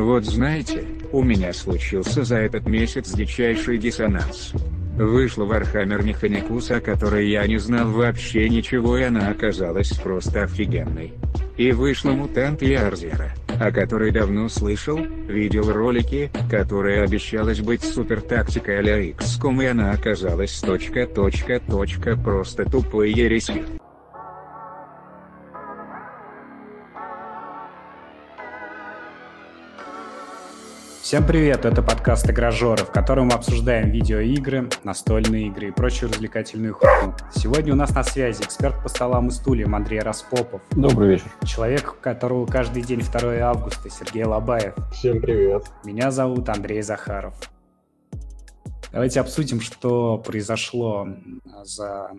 Вот знаете, у меня случился за этот месяц дичайший диссонанс. Вышла Warhammer Mechanicus, о которой я не знал вообще ничего и она оказалась просто офигенной. И вышла Мутант и Арзера, о которой давно слышал, видел ролики, которая обещалась быть супер тактикой а-ля XCOM и она оказалась точка точка точка просто тупой ересью. Всем привет, это подкаст «Игражоры», в котором мы обсуждаем видеоигры, настольные игры и прочую развлекательную хуйню. Сегодня у нас на связи эксперт по столам и стульям Андрей Распопов. Добрый вечер. Человек, у которого каждый день 2 августа, Сергей Лобаев. Всем привет. Меня зовут Андрей Захаров. Давайте обсудим, что произошло за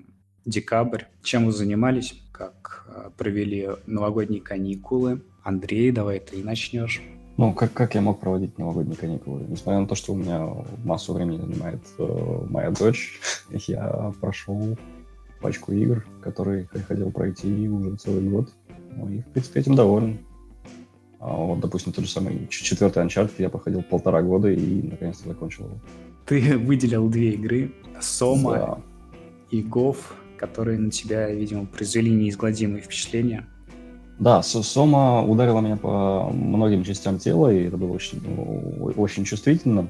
декабрь, чем вы занимались, как э, провели новогодние каникулы. Андрей, давай ты начнешь. Ну, как, как я мог проводить новогодние каникулы? Несмотря на то, что у меня массу времени занимает э, моя дочь, я прошел пачку игр, которые я хотел пройти уже целый год. Ну, и, в принципе, этим доволен. А вот, допустим, тот же самый четвертый Uncharted я проходил полтора года и наконец-то закончил его. Ты выделил две игры, Сома да. и Гов, которые на тебя, видимо, произвели неизгладимые впечатления. Да, Сома ударила меня по многим частям тела, и это было очень, очень чувствительно.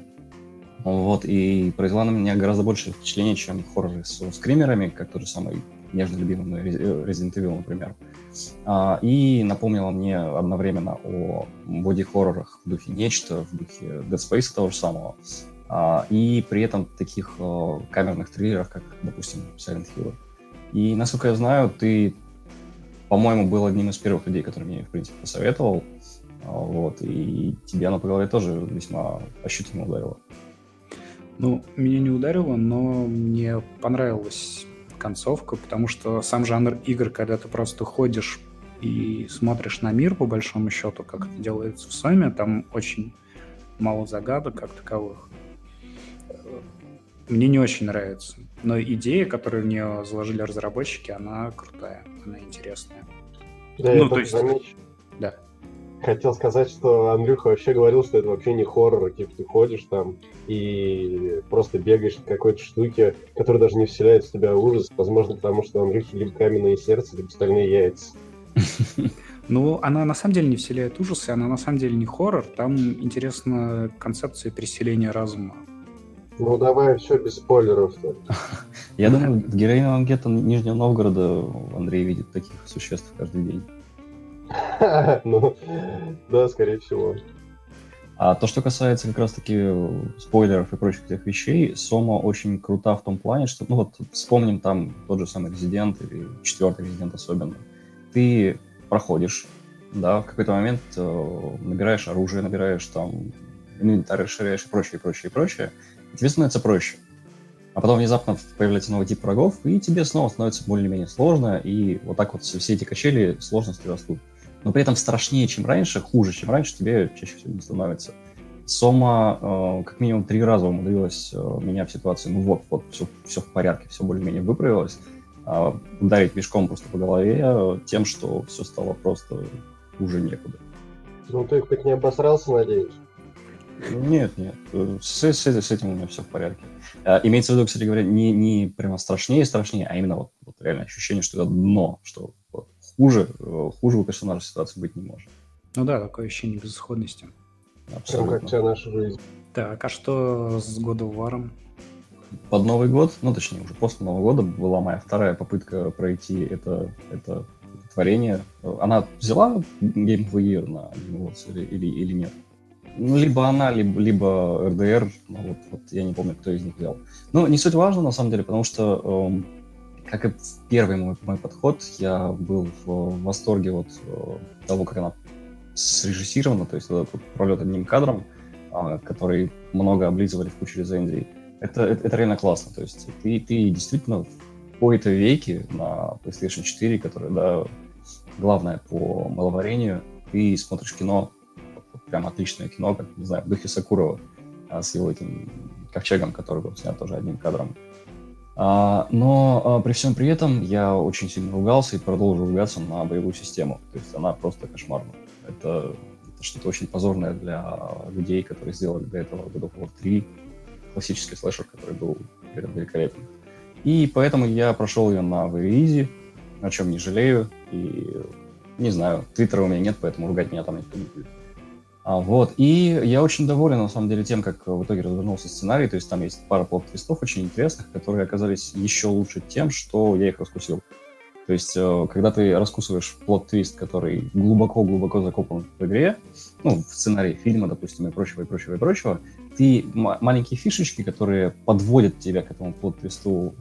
Вот, и произвела на меня гораздо больше впечатления, чем хорроры с скримерами, как тот же самый нежно любимый Resident Evil, например. А, и напомнила мне одновременно о боди-хоррорах в духе Нечто, в духе Dead Space того же самого, а, и при этом таких а, камерных триллерах, как, допустим, Silent Hill. И, насколько я знаю, ты по-моему, был одним из первых людей, который мне, в принципе, посоветовал. А, вот, и тебе оно по голове тоже весьма ощутимо ударило. Ну, меня не ударило, но мне понравилась концовка, потому что сам жанр игр, когда ты просто ходишь и смотришь на мир, по большому счету, как это делается в Соме, там очень мало загадок как таковых. Мне не очень нравится. Но идея, которую в нее заложили разработчики, она крутая, она интересная. Да, ну, то есть... Замечу. Да. Хотел сказать, что Андрюха вообще говорил, что это вообще не хоррор, типа ты ходишь там и просто бегаешь на какой-то штуке, которая даже не вселяет в тебя ужас, возможно, потому что Андрюхи либо каменное сердце, либо стальные яйца. Ну, она на самом деле не вселяет ужасы, она на самом деле не хоррор, там интересна концепция переселения разума. Ну, давай все без спойлеров. Я думаю, в героиновом гетто Нижнего Новгорода Андрей видит таких существ каждый день. Ну, да, скорее всего. А то, что касается как раз-таки спойлеров и прочих тех вещей, Сома очень крута в том плане, что, ну вот, вспомним там тот же самый Резидент или четвертый Резидент особенно. Ты проходишь, да, в какой-то момент э, набираешь оружие, набираешь там инвентарь расширяешь и прочее, и прочее, и прочее, тебе становится проще. А потом внезапно появляется новый тип врагов, и тебе снова становится более-менее сложно, и вот так вот все эти качели сложности растут. Но при этом страшнее, чем раньше, хуже, чем раньше, тебе чаще всего не становится. Сома э, как минимум три раза умудрилась э, меня в ситуации, ну вот, вот, все, все в порядке, все более-менее выправилось, э, ударить мешком просто по голове э, тем, что все стало просто хуже некуда. Ну ты хоть не обосрался, надеюсь? Нет, нет, с, с, с этим у меня все в порядке. А, имеется в виду, кстати говоря, не, не прямо страшнее страшнее, а именно вот, вот реально ощущение, что это дно, что вот, хуже, хуже у персонажа ситуации быть не может. Ну да, такое ощущение безысходности. Абсолютно. Прям как вся наша жизнь. Так, а что с of War? Под Новый год, ну точнее уже после Нового года была моя вторая попытка пройти это, это, это творение. Она взяла Game of the Year на Game Awards или, или, или нет? Ну, либо она, либо, либо РДР, ну, вот, вот я не помню, кто из них взял. Но не суть важно, на самом деле, потому что, эм, как и первый мой, мой подход, я был в восторге от э, того, как она срежиссирована, то есть этот вот пролет одним кадром, э, который много облизывали в куче рецензий. Это, это, это реально классно, то есть ты, ты действительно в какой-то веке на PlayStation 4, которая, да, главное по маловарению, ты смотришь кино прям отличное кино, как, не знаю, в духе Сакурова а, с его этим ковчегом, который был снят тоже одним кадром. А, но а, при всем при этом я очень сильно ругался и продолжу ругаться на боевую систему. То есть она просто кошмарна. Это, что-то очень позорное для людей, которые сделали до этого God of War 3, классический слэшер, который был великолепен. И поэтому я прошел ее на Very Easy, о чем не жалею. И не знаю, твиттера у меня нет, поэтому ругать меня там никто не будет. А, вот, и я очень доволен, на самом деле, тем, как в итоге развернулся сценарий, то есть там есть пара плод-твистов очень интересных, которые оказались еще лучше тем, что я их раскусил. То есть, э, когда ты раскусываешь плод-твист, который глубоко-глубоко закопан в игре, ну, в сценарии фильма, допустим, и прочего, и прочего, и прочего, ты маленькие фишечки, которые подводят тебя к этому плод-твисту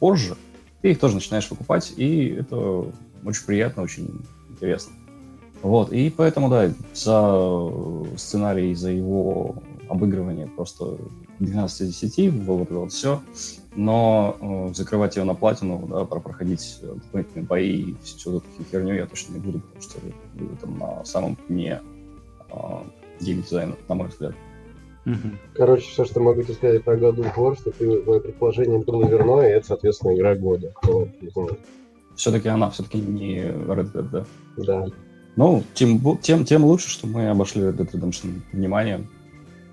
позже, ты их тоже начинаешь выкупать, и это очень приятно, очень интересно. Вот, и поэтому, да, за сценарий, за его обыгрывание просто 12 из 10, вот это вот все. Но э, закрывать ее на платину, да, проходить дополнительные бои и всю эту херню я точно не буду, потому что буду там на самом дне э, геймдизайна, на мой взгляд. Короче, все, что могу тебе сказать про году of что ты, мое предположение было верно, и это, соответственно, игра года. Все-таки она все-таки не Red Dead, да? Да. Ну, тем, тем, тем лучше, что мы обошли Red Dead Redemption вниманием.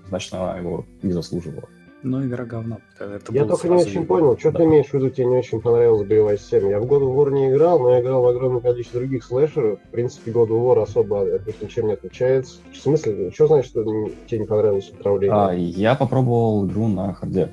Значит, она его не заслуживала. Ну, игра говно. Это я только не очень понял, что да. ты имеешь в виду, тебе не очень понравилась боевая система. Я в God of War не играл, но я играл в огромное количество других слэшеров. В принципе, God of War особо от них ничем не отличается. В смысле, что значит, что тебе не понравилось управление? А, я попробовал игру на харде.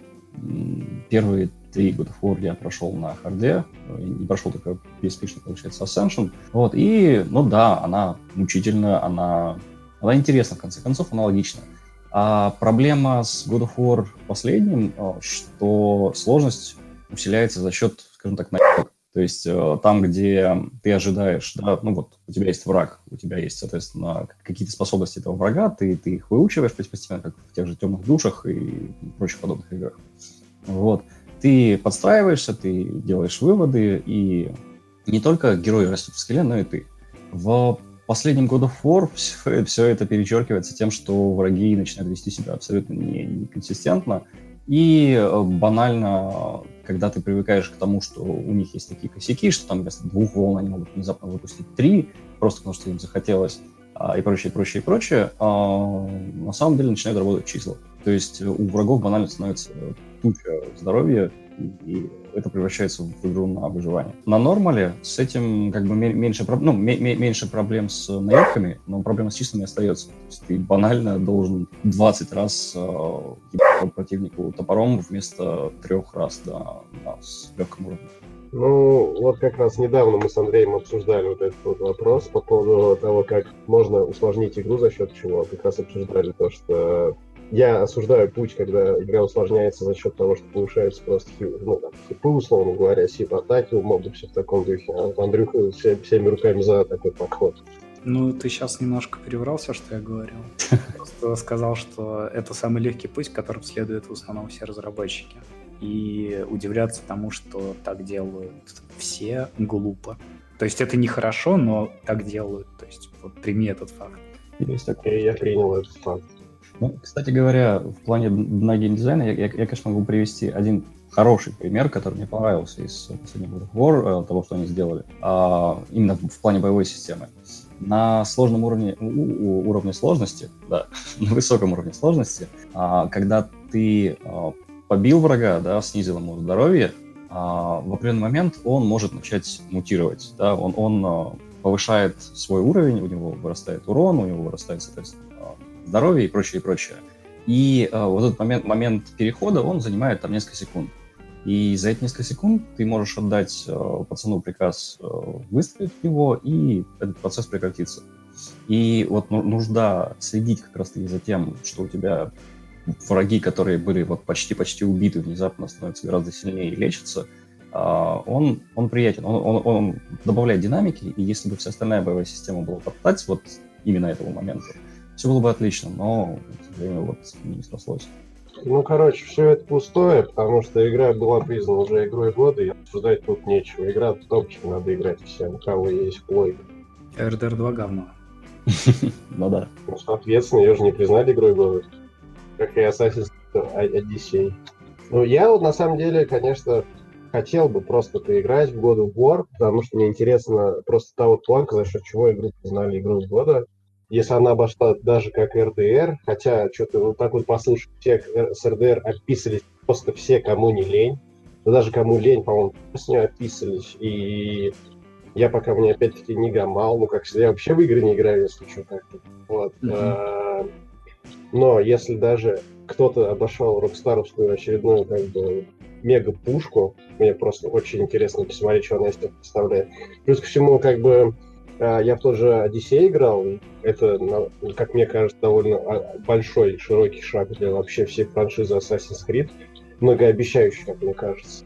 Первые три God of War я прошел на харде, не прошел только PSP, получается, Ascension. Вот, и, ну да, она мучительная, она, она интересна, в конце концов, она логичная. А проблема с God of War последним, э, что сложность усиляется за счет, скажем так, наебок. То есть э, там, где ты ожидаешь, да, ну вот у тебя есть враг, у тебя есть, соответственно, какие-то способности этого врага, ты, ты их выучиваешь постепенно, как в тех же темных душах и прочих подобных играх. Вот. Ты подстраиваешься, ты делаешь выводы, и не только герои растут в скеле, но и ты. В последнем God of War все, все это перечеркивается тем, что враги начинают вести себя абсолютно неконсистентно. И э, банально, когда ты привыкаешь к тому, что у них есть такие косяки, что там вместо двух волн они могут внезапно выпустить три, просто потому что им захотелось, а, и прочее, прочее, прочее, а, на самом деле начинают работать числа. То есть у врагов банально становится туча здоровья, и это превращается в игру на выживание. На нормале с этим как бы меньше, ну, меньше проблем с наебками, но проблема с числами остается. То есть ты банально должен 20 раз э, противнику топором вместо трех раз да, на легком уровне. Ну, вот как раз недавно мы с Андреем обсуждали вот этот вот вопрос по поводу того, как можно усложнить игру за счет чего. Как раз обсуждали то, что я осуждаю путь, когда игра усложняется за счет того, что повышается просто ну, там, хипы, условно говоря, сип атаки у мобов, все в таком духе. А Андрюха все, всеми руками за такой подход. Ну, ты сейчас немножко переврал все, что я говорил. Просто сказал, что это самый легкий путь, которым следуют в основном все разработчики. И удивляться тому, что так делают все, глупо. То есть это нехорошо, но так делают. То есть вот прими этот факт. Есть такое, я принял этот факт. Ну, кстати говоря, в плане дна геймдизайна я, я, я, конечно, могу привести один хороший пример, который мне понравился из последнего God War, э, того, что они сделали, а, именно в плане боевой системы. На сложном уровне, у, у, уровне сложности, да, на высоком уровне сложности, а, когда ты а, побил врага, да, снизил ему здоровье, а, в определенный момент он может начать мутировать, да, он, он а, повышает свой уровень, у него вырастает урон, у него вырастает, соответственно, здоровья и прочее, и прочее. И э, вот этот момент, момент перехода, он занимает там несколько секунд. И за эти несколько секунд ты можешь отдать э, пацану приказ э, выстрелить в него, и этот процесс прекратится. И вот нужда следить как раз-таки за тем, что у тебя враги, которые были вот почти-почти убиты, внезапно становятся гораздо сильнее и лечатся, э, он, он приятен, он, он, он добавляет динамики, и если бы вся остальная боевая система была топтать вот именно этого момента, все было бы отлично, но, к сожалению, вот не срослось. Ну, короче, все это пустое, потому что игра была признана уже игрой года, и обсуждать тут нечего. Игра топчик, надо играть всем, у кого есть плойка. RDR 2 говно. Ну да. Ну, соответственно, ее же не признали игрой года. Как и Assassin's Odyssey. Ну, я вот на самом деле, конечно, хотел бы просто поиграть в God of War, потому что мне интересно просто та вот планка, за счет чего игру признали игрой года. Если она обошла даже как РДР, хотя что-то вот так вот послушать, всех с РДР описывались просто все, кому не лень. Да даже кому лень, по-моему, с ней описывались. И я пока мне опять-таки не гамал, ну как я вообще в игры не играю, если что как-то. Вот. Mm-hmm. Но если даже кто-то обошел Рокстаровскую очередную как бы мега-пушку, мне просто очень интересно посмотреть, что она из себя представляет. Плюс ко всему, как бы, я в тот же Одиссей играл, это, как мне кажется, довольно а, большой, широкий шаг для вообще всей франшизы Assassin's Creed, многообещающий, как мне кажется.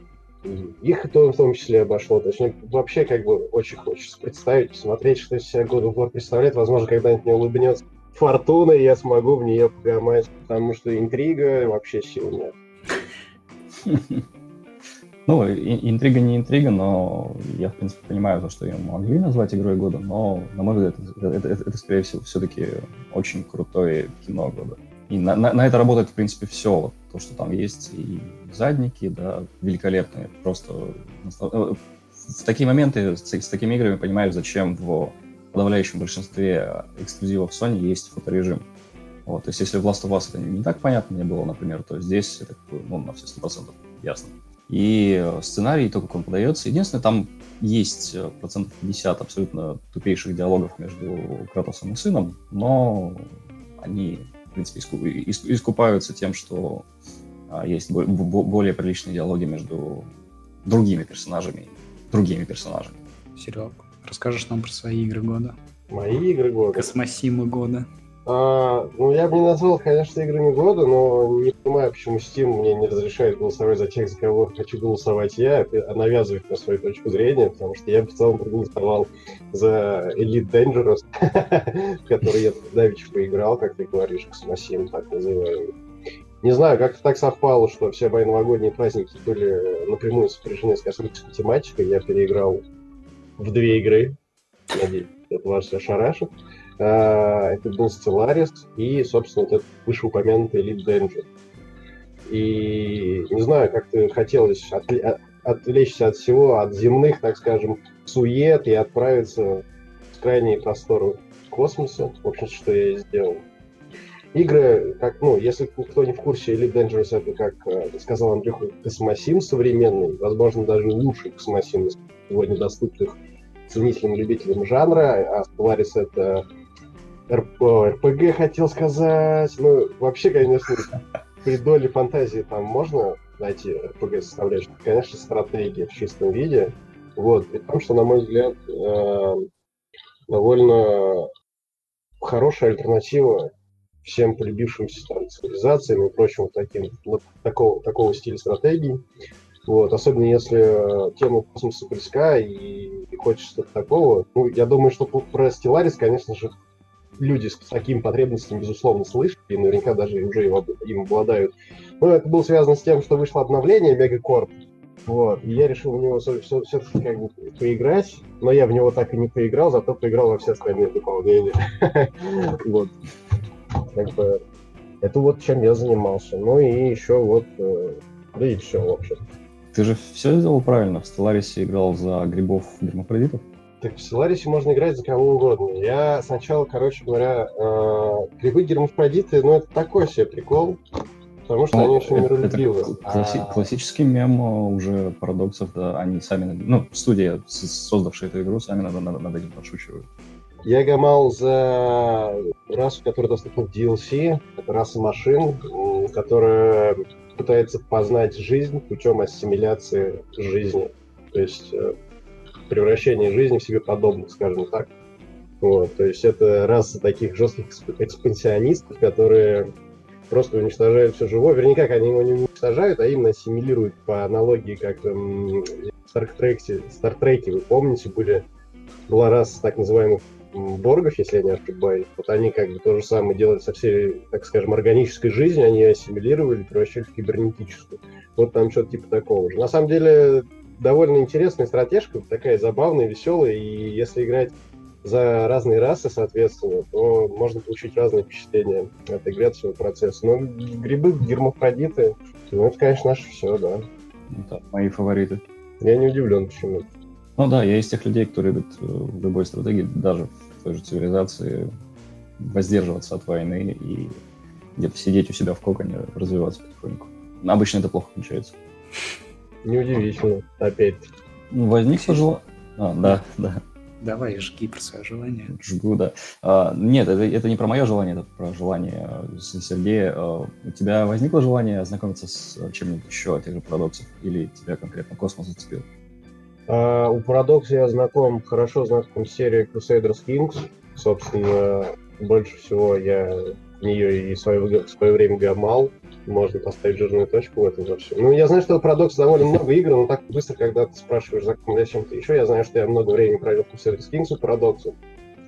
Их то в том числе обошло. То вообще как бы очень хочется представить, посмотреть, что из себя God of War представляет. Возможно, когда-нибудь мне улыбнется фортуна, и я смогу в нее погамать, потому что интрига вообще сил нет. Ну, интрига не интрига, но я, в принципе, понимаю то, что ее могли назвать игрой года, но, на мой взгляд, это, это, это, это скорее всего, все-таки очень крутое кино года. И на, на, на это работает, в принципе, все. Вот, то, что там есть и задники, да, великолепные. Просто э, в такие моменты с, с такими играми понимаешь, зачем в подавляющем большинстве эксклюзивов Sony есть фоторежим. Вот, то есть если в Last of Us это не так понятно мне было, например, то здесь это ну, на все 100% ясно. И сценарий, то, как он подается, единственное, там есть э, процентов 50 абсолютно тупейших диалогов между Кратосом и сыном, но они, в принципе, искупаются тем, что а, есть более приличные диалоги между другими персонажами, другими персонажами. Серег, расскажешь нам про свои игры года? Мои игры года? Космосимы года. А, ну, я бы не назвал, конечно, играми года, но не понимаю, почему Steam мне не разрешает голосовать за тех, за кого хочу голосовать я, а навязывает на свою точку зрения, потому что я в целом проголосовал за Elite Dangerous, в который я давеча поиграл, как ты говоришь, Космосим, так называемый. Не знаю, как-то так совпало, что все мои новогодние праздники были напрямую сопряжены с космической тематикой. Я переиграл в две игры. Надеюсь, это вас. А, это был Stellaris и, собственно, вот этот вышеупомянутый Elite Danger. И не знаю, как-то хотелось отвлечься от всего, от земных, так скажем, сует и отправиться в крайние просторы космоса. В общем, что я и сделал. Игры, как, ну, если кто не в курсе, Elite Dangerous это, как э, сказал Андрюха, космосим современный, возможно, даже лучший космосим из сегодня доступных ценителям, любителям жанра, а Stellaris это РПГ хотел сказать. Ну, вообще, конечно, при доле фантазии там можно найти РПГ составляющую. Конечно, стратегия в чистом виде. Вот. При том, что, на мой взгляд, э, довольно хорошая альтернатива всем полюбившимся там, цивилизациям и прочим таким, такого, такого стиля стратегий. Вот, особенно если тема космоса близка и, и хочешь что-то такого. Ну, я думаю, что про Stellaris, конечно же, люди с такими потребностями, безусловно, слышали, и наверняка даже уже им обладают. Но это было связано с тем, что вышло обновление Мегаcorp, вот, и я решил в него все-таки как бы поиграть, но я в него так и не поиграл, зато поиграл во все остальные дополнения. Вот. Как бы это вот чем я занимался. Ну и еще вот, э, да и все, в общем. Ты же все сделал правильно. В Stellaris играл за грибов гермафродитов? Так в Stellaris можно играть за кого угодно. Я сначала, короче говоря, э, грибы гермафродиты, ну это такой себе прикол, потому что ну, они очень миролюбивы. Класси- а... Классический мем уже парадоксов, да, они сами, ну, студия, создавшая эту игру, сами над, над, над этим подшучивают. Я гамал за расу, которая доступна в DLC. Это раса машин, которая пытается познать жизнь путем ассимиляции жизни. То есть э, превращение жизни в себе подобных, скажем так. Вот, то есть это раса таких жестких экспансионистов, которые просто уничтожают все живое. Вернее, как они его не уничтожают, а именно ассимилируют по аналогии, как в Стартреке, Стартреке, вы помните, были, была раса так называемых боргов, если я не ошибаюсь. Вот они как бы то же самое делали со всей, так скажем, органической жизнью, они ассимилировали, превращали в кибернетическую. Вот там что-то типа такого же. На самом деле, довольно интересная стратежка, такая забавная, веселая, и если играть за разные расы, соответственно, то можно получить разные впечатления от игры, от процесса. Но грибы, гермафродиты, ну, это, конечно, наше все, да. Это мои фавориты. Я не удивлен, почему. Ну да, я из тех людей, кто любит э, в любой стратегии, даже в той же цивилизации, воздерживаться от войны и где-то сидеть у себя в коконе, развиваться потихоньку. Обычно это плохо получается. Неудивительно, опять. Ну, возникло желание... А, да, да. Давай, жги про свое желание. Жгу, да. А, нет, это, это не про мое желание, это про желание э, Сергея. А, у тебя возникло желание ознакомиться с чем-нибудь еще от тех же парадоксов? Или тебя конкретно космос зацепил? А, у парадокса я знаком, хорошо знаком с серией Crusaders Kings. Собственно, больше всего я в нее и в свое, в свое время гамал можно поставить жирную точку в этом во всем. Ну, я знаю, что у Paradox довольно много игр, но так быстро, когда ты спрашиваешь за чем-то еще, я знаю, что я много времени провел в Service Kings у Paradox.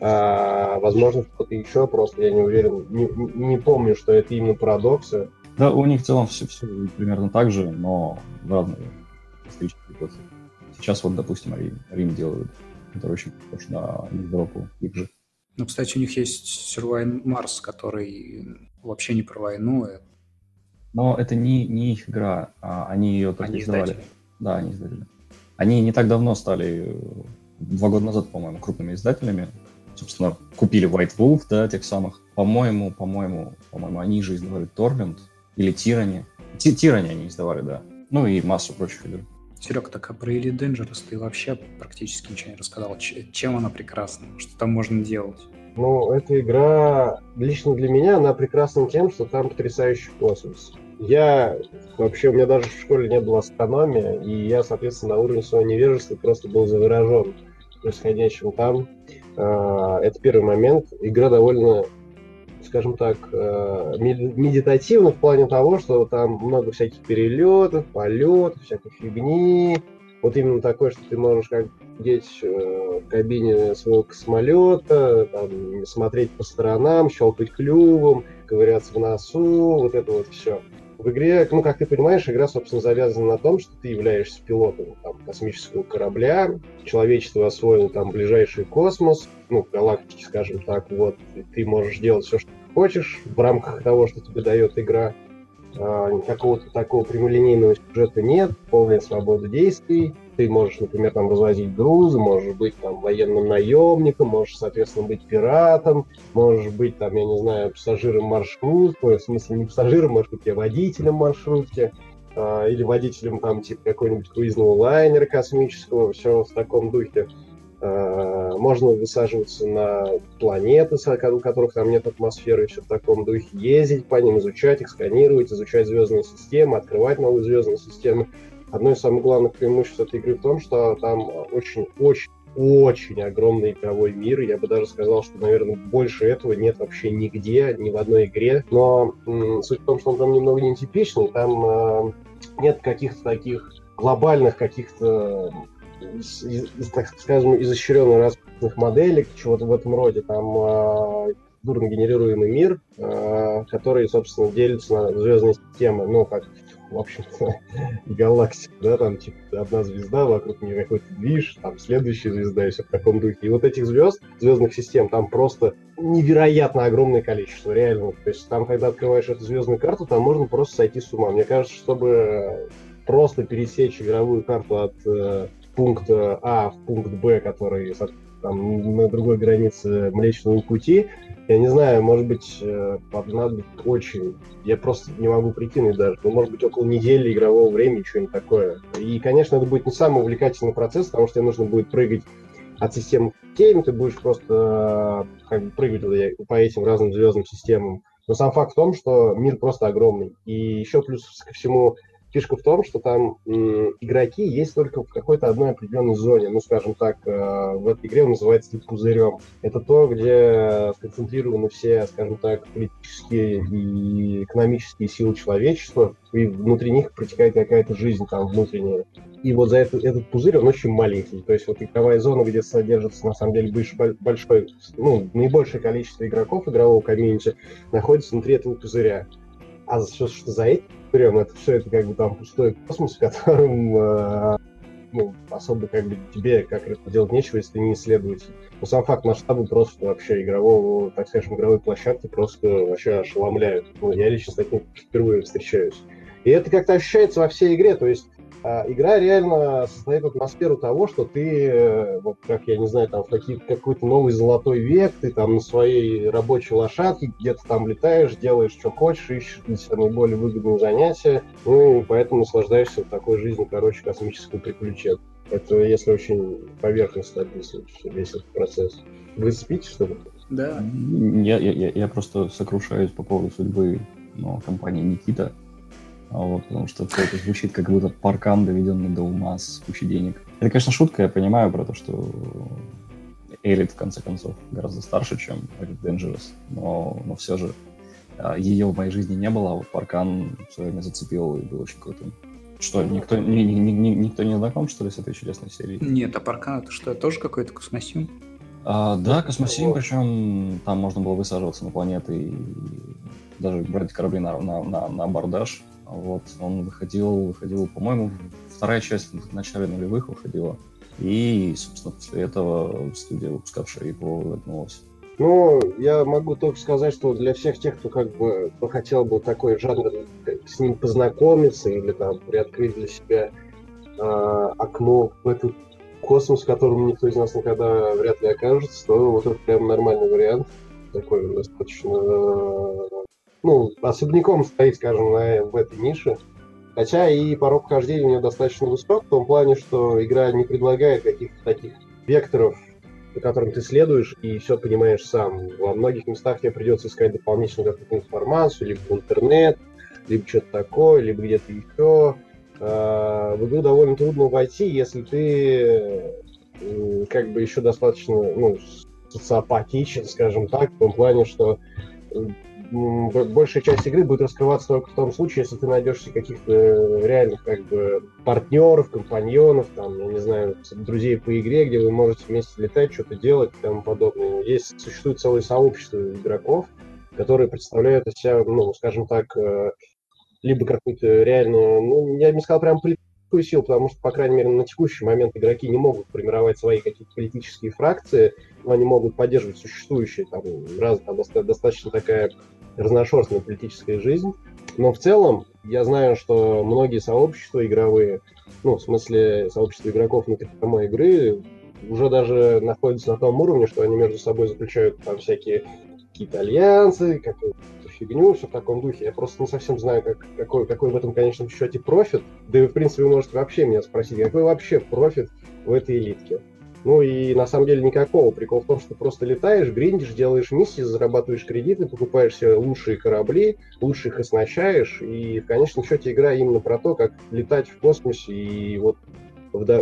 А, возможно, что-то еще, просто я не уверен, не, не помню, что это именно парадоксы. Да, у них в целом все, все примерно так же, но в разные исторические эпохи. Сейчас вот, допустим, Рим, Рим делают, который очень похож на Европу их же. Ну, кстати, у них есть Surviving Mars, который вообще не про войну, но это не, не их игра, а они ее только они издавали. Издатели. Да, они издатели. Они не так давно стали, два года назад, по-моему, крупными издателями. Собственно, купили White Wolf, да, тех самых. По-моему, по-моему, по-моему, они же издавали Torment или Tyranny. Tyranny они издавали, да. Ну и массу прочих игр. Серега, так а про Elite Dangerous ты вообще практически ничего не рассказал. Чем она прекрасна? Что там можно делать? Ну, эта игра, лично для меня, она прекрасна тем, что там потрясающий космос. Я вообще, у меня даже в школе не было астрономии, и я, соответственно, на уровне своего невежества просто был заворожен происходящим там. А, это первый момент. Игра довольно, скажем так, а, медитативна в плане того, что там много всяких перелетов, полетов, всякой фигни. Вот именно такое, что ты можешь как сидеть э, в кабине своего космолета, там, смотреть по сторонам, щелкать клювом, ковыряться в носу, вот это вот все. В игре, ну, как ты понимаешь, игра, собственно, завязана на том, что ты являешься пилотом там, космического корабля, человечество освоило там ближайший космос, ну, галактики, скажем так, вот, и ты можешь делать все, что хочешь в рамках того, что тебе дает игра. А, какого-то такого прямолинейного сюжета нет, полная свобода действий. Ты можешь, например, там развозить грузы, можешь быть там военным наемником, можешь, соответственно, быть пиратом, можешь быть там, я не знаю, пассажиром маршрутки, в смысле не пассажиром, быть, я водителем маршрутки, э, или водителем там типа какого-нибудь круизного лайнера космического, все в таком духе. Э, можно высаживаться на планеты, у которых там нет атмосферы, все в таком духе, ездить по ним, изучать их, сканировать, изучать звездные системы, открывать новые звездные системы одно из самых главных преимуществ этой игры в том, что там очень-очень очень огромный игровой мир. Я бы даже сказал, что, наверное, больше этого нет вообще нигде, ни в одной игре. Но суть в том, что он там немного нетипичный. Там э, нет каких-то таких глобальных каких-то так скажем, изощренно расписанных моделек, чего-то в этом роде. Там дурно генерируемый мир, э, который, собственно, делится на звездные системы, ну, как в общем-то, галактика, да, там, типа, одна звезда, вокруг нее какой-то движ, там, следующая звезда, и все в таком духе. И вот этих звезд, звездных систем, там просто невероятно огромное количество, реально. То есть там, когда открываешь эту звездную карту, там можно просто сойти с ума. Мне кажется, чтобы просто пересечь игровую карту от э, пункта А в пункт Б, который, там, на другой границе Млечного Пути, я не знаю, может быть, э, понадобится очень... Я просто не могу прикинуть даже. Ну, может быть, около недели игрового времени, что-нибудь такое. И, конечно, это будет не самый увлекательный процесс, потому что тебе нужно будет прыгать от системы к системе, ты будешь просто э, как бы прыгать по этим разным звездным системам. Но сам факт в том, что мир просто огромный. И еще плюс ко всему Фишка в том, что там игроки есть только в какой-то одной определенной зоне. Ну, скажем так, э, в этой игре он называется пузырем. Это то, где сконцентрированы все, скажем так, политические и экономические силы человечества, и внутри них протекает какая-то жизнь там внутренняя. И вот за этот, этот пузырь, он очень маленький. То есть вот игровая зона, где содержится, на самом деле, большой ну, наибольшее количество игроков игрового комьюнити, находится внутри этого пузыря. А что, что за этим берем, это все это как бы там пустой космос, в котором э, ну, особо как бы тебе как это делать нечего, если ты не исследователь. Но сам факт масштаба просто вообще игрового, так скажем, игровой площадки просто вообще ошеломляют. Ну, я лично с таким впервые встречаюсь. И это как-то ощущается во всей игре, то есть игра реально создает атмосферу того, что ты, э, вот как я не знаю, там в какие, какой-то новый золотой век, ты там на своей рабочей лошадке где-то там летаешь, делаешь, что хочешь, ищешь для себя наиболее выгодные занятия, ну и поэтому наслаждаешься такой жизнью, короче, космического приключения. Это если очень поверхностно описывать весь этот процесс. Вы спите, что ли? Да. Я, я, я просто сокрушаюсь по поводу судьбы ну, компании Никита. А вот, потому что все это звучит как будто паркан, доведенный до ума с кучей денег. Это, конечно, шутка, я понимаю про то, что Элит, в конце концов, гораздо старше, чем Elite Dangerous, но, но все же а, ее в моей жизни не было, а вот паркан в свое время зацепил и был очень крутым. Что, никто, ни, ни, ни, никто не знаком, что ли, с этой чудесной серией? Нет, а паркан это что, тоже какой-то космосим? А, да, космосим, причем там можно было высаживаться на планеты и даже брать корабли на, на, на, на абордаж. Вот, он выходил, выходил, по-моему, вторая часть в начале нулевых выходила. И, собственно, после этого студия, выпускавшая его, вернулась. Ну, я могу только сказать, что для всех тех, кто как бы хотел бы такой жанр с ним познакомиться или там приоткрыть для себя э, окно в этот космос, в котором никто из нас никогда вряд ли окажется, то вот это прям нормальный вариант. Такой достаточно ну, особняком стоит, скажем, на, в этой нише. Хотя и порог вхождения у нее достаточно высок, в том плане, что игра не предлагает каких-то таких векторов, по которым ты следуешь и все понимаешь сам. Во многих местах тебе придется искать дополнительную какую-то информацию, либо в интернет, либо что-то такое, либо где-то еще. А, в игру довольно трудно войти, если ты как бы еще достаточно ну, социопатичен, скажем так, в том плане, что большая часть игры будет раскрываться только в том случае, если ты найдешь каких-то э, реальных как бы партнеров, компаньонов, там, я не знаю, друзей по игре, где вы можете вместе летать, что-то делать и тому подобное. Есть, существует целое сообщество игроков, которые представляют из себя, ну, скажем так, э, либо какую-то реальную, ну, я бы не сказал прям политическую силу, потому что, по крайней мере, на текущий момент игроки не могут формировать свои какие-то политические фракции, но они могут поддерживать существующие, там, раз, там достаточно такая разношерстная политическая жизнь. Но в целом я знаю, что многие сообщества игровые, ну, в смысле сообщества игроков внутри самой игры, уже даже находятся на том уровне, что они между собой заключают там всякие какие-то альянсы, какую-то фигню, все в таком духе. Я просто не совсем знаю, как, какой, какой в этом конечном счете профит. Да и, в принципе, вы можете вообще меня спросить, какой вообще профит в этой элитке. Ну и на самом деле никакого. Прикол в том, что просто летаешь, гриндишь, делаешь миссии, зарабатываешь кредиты, покупаешь себе лучшие корабли, лучше их оснащаешь. И в конечном счете игра именно про то, как летать в космосе и вот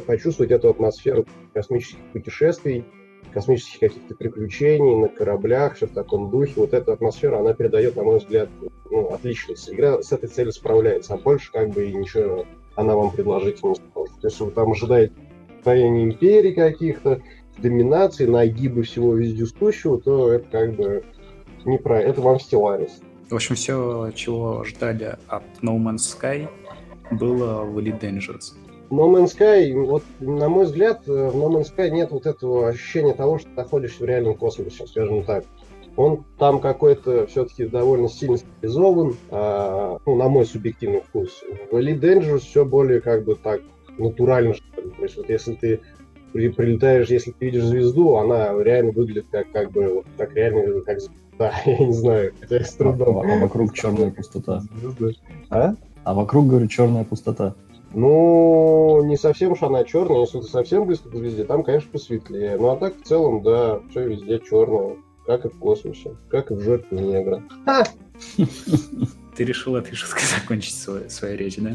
почувствовать эту атмосферу космических путешествий, космических каких-то приключений на кораблях, все в таком духе. Вот эту атмосферу она передает, на мой взгляд, ну, отлично. Игра с этой целью справляется, а больше как бы ничего она вам предложить не сможет. Если вы там ожидаете построения империй каких-то, доминации, нагибы всего вездесущего, то это как бы не про... Это вам Stellaris. В общем, все, чего ждали от No Man's Sky, было в Elite Dangerous. No Man's Sky, вот, на мой взгляд, в No Man's Sky нет вот этого ощущения того, что ты находишься в реальном космосе, скажем так. Он там какой-то все-таки довольно сильно стилизован, а, ну, на мой субъективный вкус. В Elite Dangerous все более как бы так натурально, что ли. То есть вот если ты при, прилетаешь, если ты видишь звезду, она реально выглядит как, как бы, вот так реально, как звезда, я не знаю, хотя с трудом. А, а вокруг черная пустота. А? А вокруг, говорю, черная пустота. Ну, не совсем уж она черная, если ты совсем близко к звезде, там, конечно, посветлее. Ну, а так, в целом, да, все везде черное, как и в космосе, как и в жертве негра. Ты решил этой шуткой закончить свою, свою речь, да?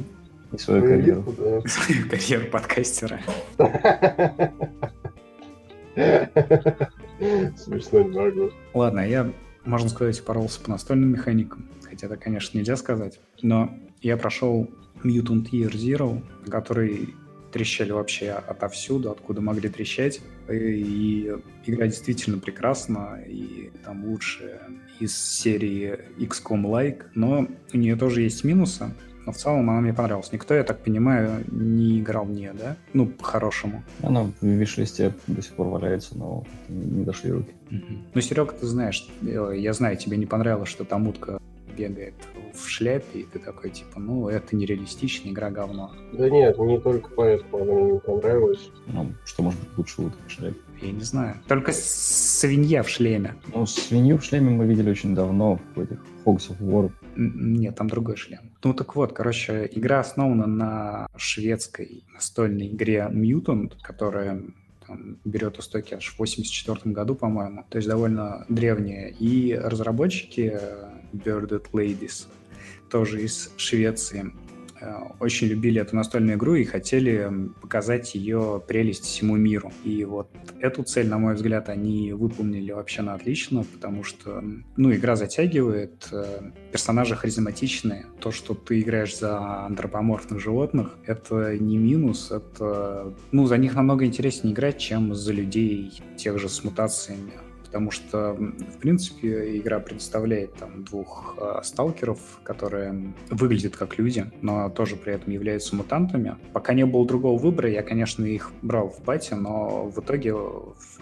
И свою карьеру. Свою карьеру подкастера. Смешно не могу. Ладно, я, можно сказать, поролся по настольным механикам. Хотя это, конечно, нельзя сказать. Но я прошел Mutant Year Zero, который трещали вообще отовсюду, откуда могли трещать. И игра действительно прекрасна, и там лучше из серии XCOM Like, но у нее тоже есть минусы но в целом она мне понравилась. Никто, я так понимаю, не играл в нее, да? Ну, по-хорошему. Она в виш-листе до сих пор валяется, но не дошли руки. Угу. Ну, Серега, ты знаешь, э, я знаю, тебе не понравилось, что там утка бегает в шляпе, и ты такой, типа, ну, это нереалистично, игра говно. Да нет, не только поэтому она мне не понравилась. Ну, что может быть лучше вот в шляпе? Я не знаю. Только свинья в шлеме. Ну, свинью в шлеме мы видели очень давно в этих Hogs of War. Нет, там другой шлем. Ну так вот, короче, игра основана на шведской настольной игре Mutant, которая там, берет истоки аж в 84 году, по-моему, то есть довольно древняя. И разработчики э, Birded Ladies, тоже из Швеции, очень любили эту настольную игру и хотели показать ее прелесть всему миру. И вот эту цель, на мой взгляд, они выполнили вообще на отлично, потому что, ну, игра затягивает, э, персонажи харизматичные. То, что ты играешь за антропоморфных животных, это не минус, это, ну, за них намного интереснее играть, чем за людей тех же с мутациями потому что, в принципе, игра предоставляет там двух э, сталкеров, которые выглядят как люди, но тоже при этом являются мутантами. Пока не было другого выбора, я, конечно, их брал в пати, но в итоге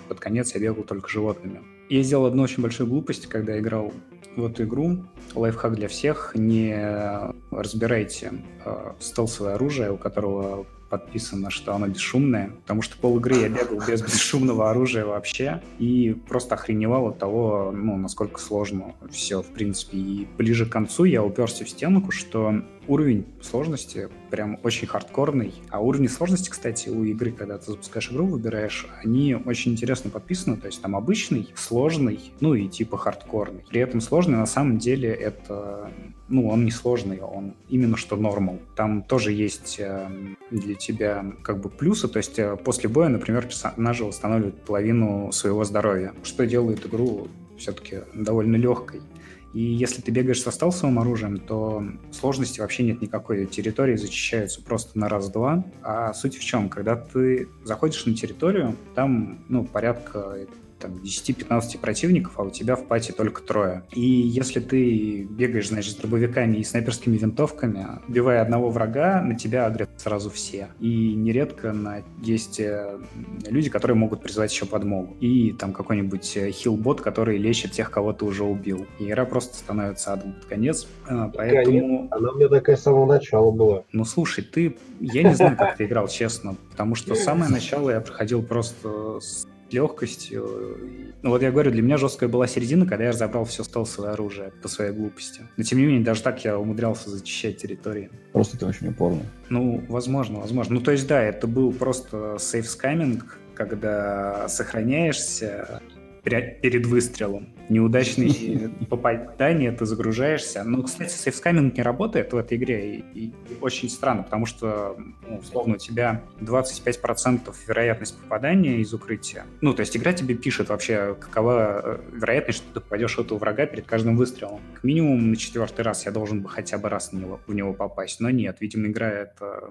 под конец я бегал только животными. Я сделал одну очень большую глупость, когда играл в эту игру. Лайфхак для всех. Не разбирайте э, стелсовое оружие, у которого подписано, что оно бесшумное, потому что пол игры я бегал без бесшумного оружия вообще и просто охреневал от того, ну, насколько сложно все, в принципе. И ближе к концу я уперся в стенку, что уровень сложности прям очень хардкорный. А уровни сложности, кстати, у игры, когда ты запускаешь игру, выбираешь, они очень интересно подписаны. То есть там обычный, сложный, ну и типа хардкорный. При этом сложный на самом деле это ну, он не сложный, он именно что нормал. Там тоже есть э, для тебя как бы плюсы, то есть э, после боя, например, персонажи восстанавливают половину своего здоровья, что делает игру все-таки довольно легкой. И если ты бегаешь со стелсовым оружием, то сложности вообще нет никакой. Территории зачищаются просто на раз-два. А суть в чем? Когда ты заходишь на территорию, там ну, порядка там, 10-15 противников, а у тебя в пати только трое. И если ты бегаешь, значит, с дробовиками и снайперскими винтовками, убивая одного врага, на тебя агрят сразу все. И нередко на... есть э, люди, которые могут призвать еще подмогу. И там какой-нибудь э, хилбот, который лечит тех, кого ты уже убил. И игра просто становится адом под конец. А, поэтому... Она у меня такая с самого начала была. Ну, слушай, ты... Я не знаю, как ты играл, честно. Потому что самое начало я проходил просто с легкостью. Ну вот я говорю, для меня жесткая была середина, когда я разобрал все стелсовое оружие по своей глупости. Но тем не менее, даже так я умудрялся зачищать территории. Просто ты очень упорный. Ну, возможно, возможно. Ну, то есть, да, это был просто сейфскаминг, когда сохраняешься, перед выстрелом. Неудачные попадания, ты загружаешься. Ну, кстати, сейфскаминг не работает в этой игре, и, и очень странно, потому что, ну, условно, у тебя 25% вероятность попадания из укрытия. Ну, то есть игра тебе пишет вообще, какова э, вероятность, что ты попадешь в этого врага перед каждым выстрелом. К минимуму на четвертый раз я должен бы хотя бы раз в него, в него попасть, но нет, видимо, игра это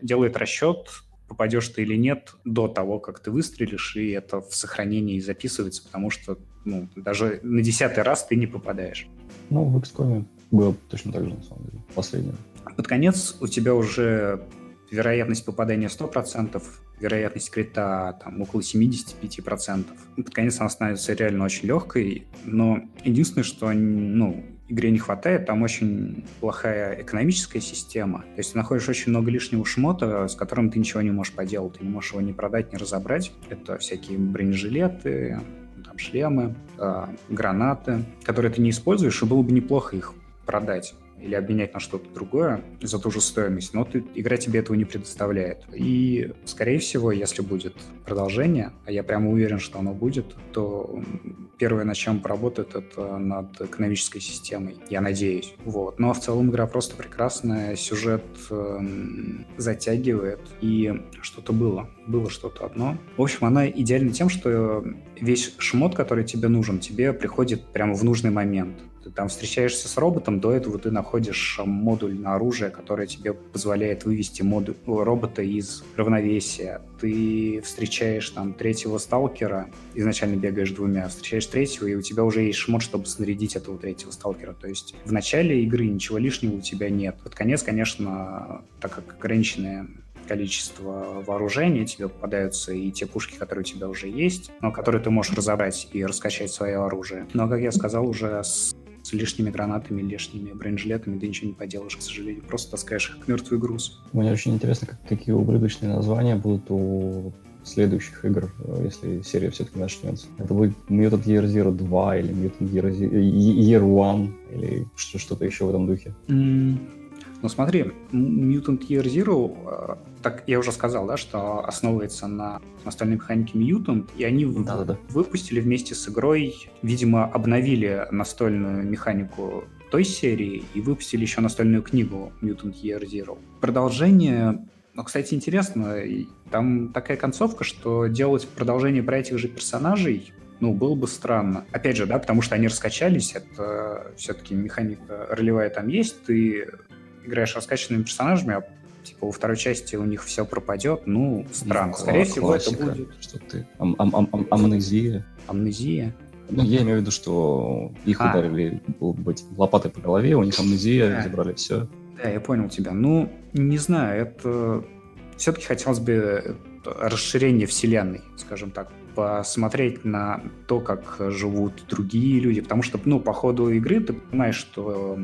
делает расчет попадешь ты или нет до того, как ты выстрелишь, и это в сохранении записывается, потому что ну, даже на десятый раз ты не попадаешь. Ну, в XCOM было точно так же, на самом деле, последнее. Под конец у тебя уже вероятность попадания 100%, вероятность крита там, около 75%. Под конец она становится реально очень легкой, но единственное, что ну, игре не хватает, там очень плохая экономическая система. То есть ты находишь очень много лишнего шмота, с которым ты ничего не можешь поделать. Ты не можешь его ни продать, ни разобрать. Это всякие бронежилеты, там, шлемы, э, гранаты, которые ты не используешь, и было бы неплохо их продать или обменять на что-то другое за ту же стоимость, но ты, игра тебе этого не предоставляет. И, скорее всего, если будет продолжение, а я прямо уверен, что оно будет, то первое, над чем поработает, это над экономической системой, я надеюсь. Вот. Но в целом игра просто прекрасная, сюжет э, затягивает, и что-то было. Было что-то одно. В общем, она идеальна тем, что весь шмот, который тебе нужен, тебе приходит прямо в нужный момент. Ты там встречаешься с роботом, до этого ты находишь модуль на оружие, который тебе позволяет вывести модуль, робота из равновесия. Ты встречаешь там третьего сталкера, изначально бегаешь двумя, встречаешь третьего, и у тебя уже есть шмот, чтобы снарядить этого третьего сталкера. То есть в начале игры ничего лишнего у тебя нет. Под конец, конечно, так как ограниченное количество вооружений, тебе попадаются и те пушки, которые у тебя уже есть, но которые ты можешь разобрать и раскачать свое оружие. Но, как я сказал, уже с с лишними гранатами, лишними бронежилетами ты ничего не поделаешь, к сожалению. Просто таскаешь как мертвый груз. Мне очень интересно, как, какие ублюдочные названия будут у следующих игр, если серия все-таки начнется. Это будет Mutant Year Zero 2 или Mutant Year, Year 1 или что-то еще в этом духе. Mm. Ну смотри, Mutant Year Zero, э, так я уже сказал, да, что основывается на настольной механике Mutant, и они да, да, да. выпустили вместе с игрой, видимо, обновили настольную механику той серии и выпустили еще настольную книгу Mutant Year Zero. Продолжение ну, кстати, интересно, там такая концовка, что делать продолжение про этих же персонажей ну, было бы странно. Опять же, да, потому что они раскачались, это все-таки механика ролевая там есть, ты играешь раскачанными персонажами, а типа во второй части у них все пропадет, ну, странно. Ну, Скорее всего, это будет... Что ты... Ам -ам -ам Амнезия. Амнезия? Ну, я имею в виду, что их а. ударили быть, лопатой по голове, у них амнезия, а. забрали все. Да, я понял тебя. Ну, не знаю, это... Все-таки хотелось бы расширение вселенной, скажем так, посмотреть на то, как живут другие люди, потому что, ну, по ходу игры ты понимаешь, что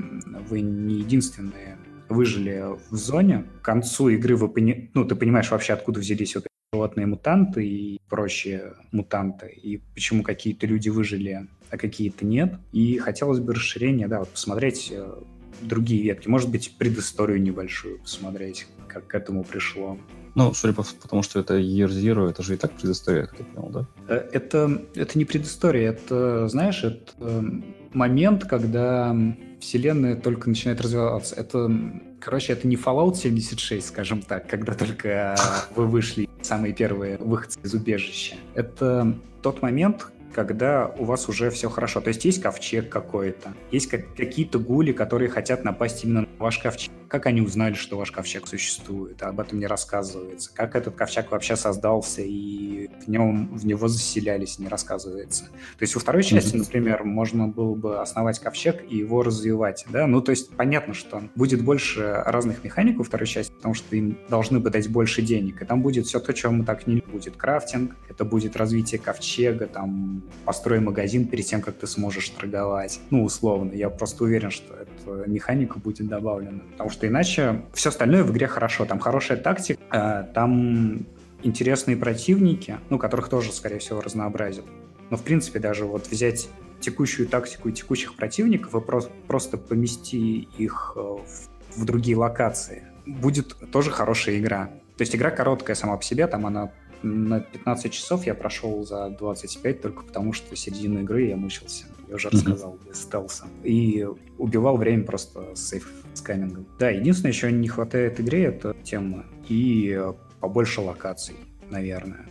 вы не единственные выжили в зоне. К концу игры вы пони... ну, ты понимаешь вообще, откуда взялись вот эти животные мутанты и прочие мутанты, и почему какие-то люди выжили, а какие-то нет. И хотелось бы расширения, да, вот посмотреть э, другие ветки, может быть, предысторию небольшую посмотреть, как к этому пришло. Ну, судя по потому, что это Year Zero, это же и так предыстория, как я понял, да? Э, это, это не предыстория, это, знаешь, это момент, когда вселенная только начинает развиваться. Это, короче, это не Fallout 76, скажем так, когда только вы вышли, самые первые выходцы из убежища. Это тот момент, когда у вас уже все хорошо. То есть есть ковчег какой-то, есть как, какие-то гули, которые хотят напасть именно на ваш ковчег. Как они узнали, что ваш ковчег существует? Об этом не рассказывается. Как этот ковчег вообще создался и в нем в него заселялись, не рассказывается. То есть во второй части, например, можно было бы основать ковчег и его развивать, да? Ну, то есть понятно, что будет больше разных механик во второй части, потому что им должны бы дать больше денег, и там будет все то, чего мы так не будет крафтинг, это будет развитие ковчега, там построй магазин перед тем, как ты сможешь торговать. Ну, условно. Я просто уверен, что эта механика будет добавлена. Потому что иначе все остальное в игре хорошо. Там хорошая тактика, э, там интересные противники, ну, которых тоже, скорее всего, разнообразят. Но, в принципе, даже вот взять текущую тактику и текущих противников и просто, просто помести их э, в, в другие локации, будет тоже хорошая игра. То есть игра короткая сама по себе, там она на 15 часов я прошел за 25 только потому, что середину игры я мучился. Я уже рассказал, без стелса. И убивал время просто с сейф сканингом. Да, единственное, еще не хватает игре, это тема. И побольше локаций, наверное.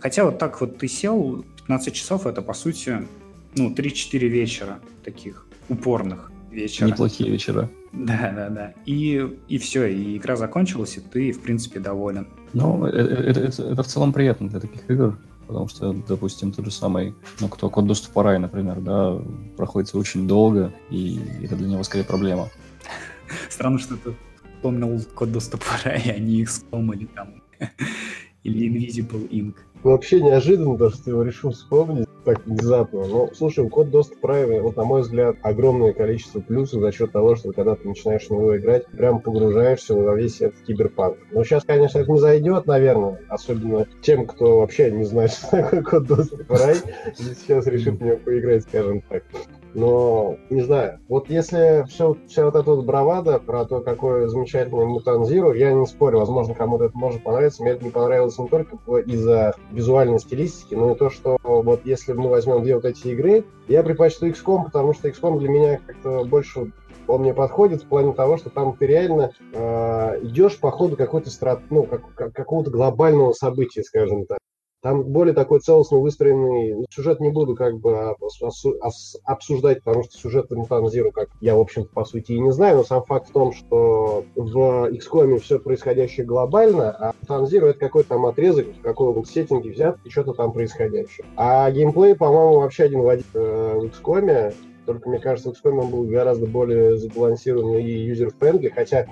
Хотя вот так вот ты сел, 15 часов это, по сути, ну, 3-4 вечера таких упорных вечера. Неплохие вечера. Да, да, да. И, и все, и игра закончилась, и ты, в принципе, доволен. Ну, это, это, это, это в целом приятно для таких игр, потому что, допустим, тот же самый, ну, кто код доступа рай, например, да, проходится очень долго, и это для него скорее проблема. Странно, что ты помнил код доступа рай, а не XCOM или там, или Invisible Ink. Вообще неожиданно, что его решил вспомнить так внезапно. Но, слушай, у код доступ правильный, вот, на мой взгляд, огромное количество плюсов за счет того, что когда ты начинаешь в него играть, прям погружаешься во весь этот киберпанк. Но сейчас, конечно, это не зайдет, наверное, особенно тем, кто вообще не знает, что такое код доступ рай, и сейчас решит в него поиграть, скажем так. Но, не знаю, вот если все, вся вот эта вот бравада про то, какой замечательный Мутан Зиро, я не спорю, возможно, кому-то это может понравиться. Мне это не понравилось не только из-за визуальной стилистики, но и то, что вот если мы возьмем две вот эти игры, я предпочту XCOM, потому что XCOM для меня как-то больше он мне подходит в плане того, что там ты реально э, идешь по ходу какой-то страт, ну, как, как, какого-то глобального события, скажем так. Там более такой целостно выстроенный сюжет не буду как бы обсуждать, потому что сюжет Mutant Zero, как я, в общем-то, по сути и не знаю, но сам факт в том, что в XCOM все происходящее глобально, а Mutant это какой-то там отрезок в каком-то сеттинге взят и что-то там происходящее. А геймплей, по-моему, вообще один в один э, в XCOM, только, мне кажется, XCOM был гораздо более сбалансированный и user-friendly, хотя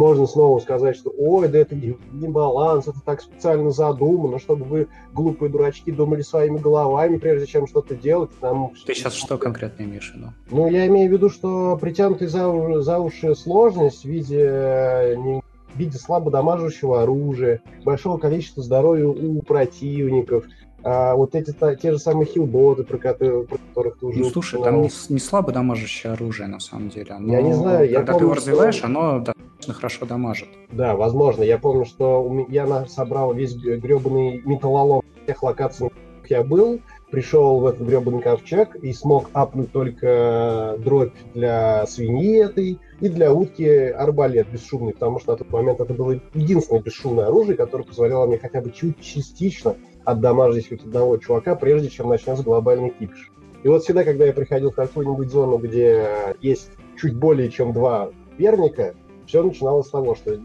можно снова сказать, что ой, да это не, не баланс, это так специально задумано, чтобы вы, глупые дурачки, думали своими головами, прежде чем что-то делать. Там, Ты сейчас что конкретно имеешь в виду? Ну, я имею в виду, что притянутый за, за уши сложность в виде, не, в виде слабо дамажащего оружия, большого количества здоровья у противников – а вот эти та, те же самые хилботы, про, которые, про которых ты уже... Ну, слушай, упоминал. там не, не слабо дамажащее оружие, на самом деле. Оно, я не знаю. Когда я помню, ты его развиваешь, что... оно достаточно хорошо дамажит. Да, возможно. Я помню, что я собрал весь гребаный металлолом тех локаций, где я был, пришел в этот гребаный ковчег и смог апнуть только дробь для свиньи этой и для утки арбалет бесшумный, потому что на тот момент это было единственное бесшумное оружие, которое позволяло мне хотя бы чуть частично отдамажить хоть одного чувака, прежде чем начнется глобальный кипиш. И вот всегда, когда я приходил в какую-нибудь зону, где есть чуть более чем два верника, все начиналось с того, что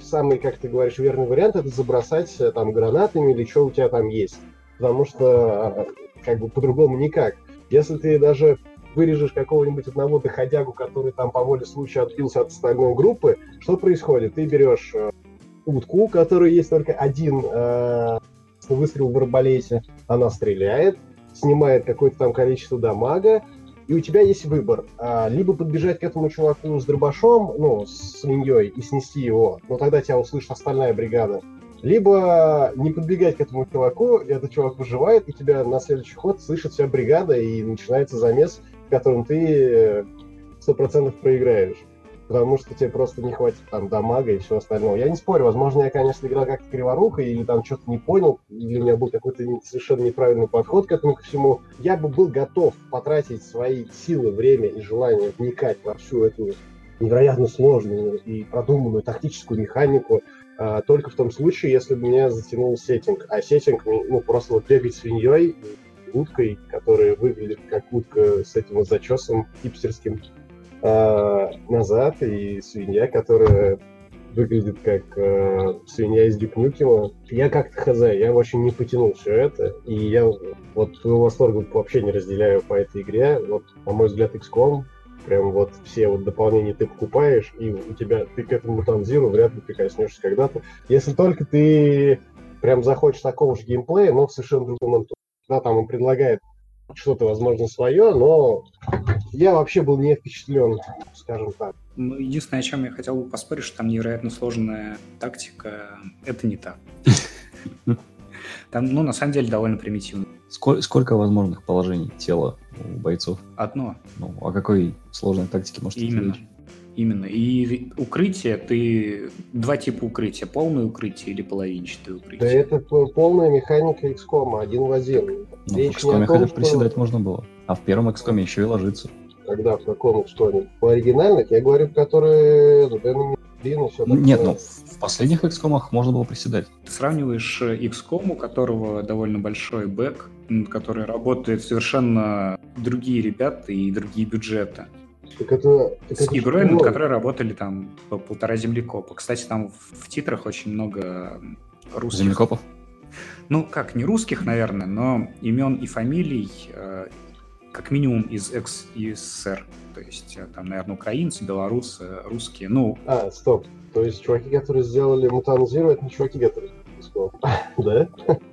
самый, как ты говоришь, верный вариант это забросать э, там гранатами или что у тебя там есть. Потому что как бы по-другому никак. Если ты даже вырежешь какого-нибудь одного доходягу, который там по воле случая отбился от остальной группы, что происходит? Ты берешь э, утку, у которой есть только один э, выстрел в арбалете, она стреляет, снимает какое-то там количество дамага, и у тебя есть выбор. А, либо подбежать к этому чуваку с дробашом, ну, с свиньей, и снести его, но тогда тебя услышит остальная бригада. Либо не подбегать к этому чуваку, и этот чувак выживает, и тебя на следующий ход слышит вся бригада, и начинается замес, в котором ты 100% проиграешь потому что тебе просто не хватит там дамага и всего остального. Я не спорю, возможно, я, конечно, играл как-то криворуко или там что-то не понял, или у меня был какой-то совершенно неправильный подход к этому ко всему. Я бы был готов потратить свои силы, время и желание вникать во всю эту невероятно сложную и продуманную тактическую механику, а, только в том случае, если бы меня затянул сеттинг. А сеттинг, ну, просто вот бегать свиньей, уткой, которая выглядит как утка с этим вот зачесом хипстерским, э, назад, и свинья, которая выглядит как э, свинья из Дюкнюкема. Я как-то хз, я очень не потянул все это, и я вот твоего восторга вообще не разделяю по этой игре. Вот, на мой взгляд, XCOM прям вот все вот дополнения ты покупаешь, и у тебя, ты к этому танзиру вряд ли прикоснешься когда-то. Если только ты прям захочешь такого же геймплея, но в совершенно другом антуре. Да, там он предлагает что-то, возможно, свое, но я вообще был не впечатлен, скажем так. Ну, единственное, о чем я хотел бы поспорить, что там невероятно сложная тактика, это не так. Там, ну, на самом деле, довольно примитивно. Сколько, сколько возможных положений тела у бойцов? Одно. Ну, о какой сложной тактике может Именно. Речь? Именно. И укрытие, ты... Два типа укрытия. Полное укрытие или половинчатое укрытие? Да это полная механика XCOM, один в один. Ну, Речь в XCOM хотя бы приседать можно было. А в первом XCOM еще и ложиться. Когда? В каком XCOM? По оригинальных? Я говорю, которые... Длинный, все Нет, ну, в последних XCOM можно было приседать. Ты сравниваешь э, XCOM, у которого довольно большой бэк, который работает совершенно другие ребята и другие бюджеты. Так это, так с это игрой, над которой работали там по полтора землекопа. Кстати, там в, в титрах очень много русских. Землекопов? Ну, как, не русских, наверное, но имен и фамилий э, как минимум из экс-СССР. То есть э, там, наверное, украинцы, белорусы, русские, ну... А, стоп. То есть чуваки, которые сделали Zero, это не чуваки, которые... Да?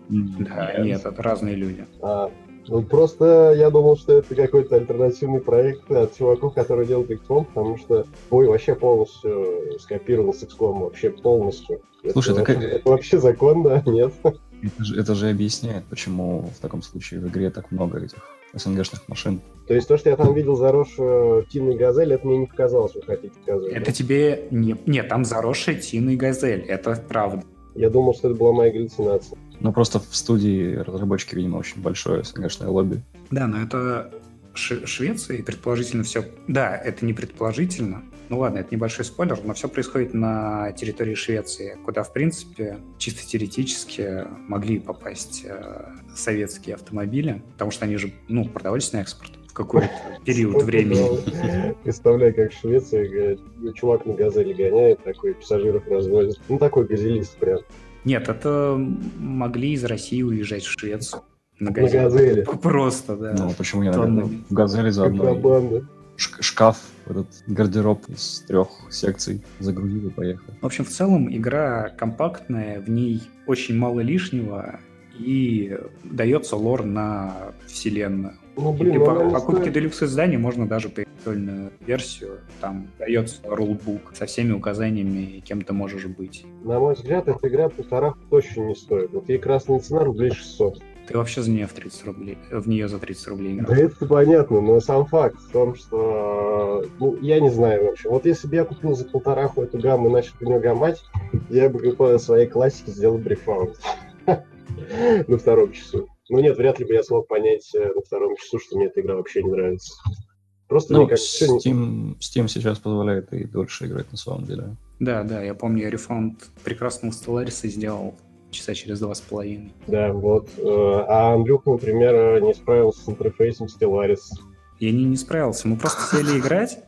Да, нет, это разные люди. А, ну, просто я думал, что это какой-то альтернативный проект от чуваков, которые делают XCOM, потому что бой вообще полностью скопирован с XCOM, вообще полностью. Слушай, это, так... это вообще законно, нет? Это же, это же объясняет, почему в таком случае в игре так много этих СНГшных машин. То есть то, что я там видел заросшую Тиной Газель, это мне не показалось, вы хотите сказать. Это да? тебе... Не... Нет, там заросшая Тиной Газель, это правда. Я думал, что это была моя галлюцинация. Ну, просто в студии разработчики, видимо, очень большое СНГшное лобби. Да, но это Ш Швеция, и предположительно все... Да, это не предположительно. Ну ладно, это небольшой спойлер, но все происходит на территории Швеции, куда, в принципе, чисто теоретически могли попасть э, советские автомобили, потому что они же, ну, продавались на экспорт в какой-то период времени. Представляю, как в Швеции чувак на газели гоняет, такой пассажиров развозит. Ну, такой газелист прям. Нет, это могли из России уезжать в Швецию. На газели. Просто, да. Ну, почему не, наверное, в газели заодно. шкаф, этот гардероб из трех секций, загрузил и поехал. В общем, в целом игра компактная, в ней очень мало лишнего, и дается лор на вселенную. Ну, блин, и ну, по покупке делюкс издания можно даже прикольную версию. Там дается рулбук со всеми указаниями, кем ты можешь быть. На мой взгляд, эта игра полтора точно не стоит. Вот ей красная цена рублей 600. Ты вообще за нее в 30 рублей, в нее за 30 рублей играл? Да это понятно, но сам факт в том, что, ну, я не знаю, в общем, вот если бы я купил за полтораху эту гамму и начал по нее гамать, я бы какой своей классике сделал брифаут на втором часу. Ну нет, вряд ли бы я смог понять э, на втором часу, что мне эта игра вообще не нравится. Просто ну, Steam, Steam сейчас позволяет и дольше играть на самом деле. Да, да, я помню, я рефаунд прекрасного Stellaris сделал часа через два с половиной. Да, вот. Э, а Андрюх, например, не справился с интерфейсом Stellaris. Я не, не справился. Мы просто сели играть,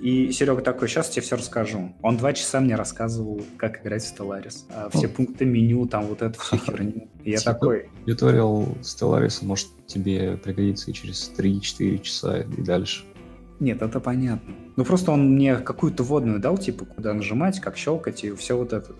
и Серега такой, сейчас тебе все расскажу. Он два часа мне рассказывал, как играть в Stellaris. А все пункты меню, там вот эту всю херню. И я такой... Туториал Stellaris может тебе пригодиться и через 3-4 часа и дальше. Нет, это понятно. Ну просто он мне какую-то водную дал, типа, куда нажимать, как щелкать и все вот это.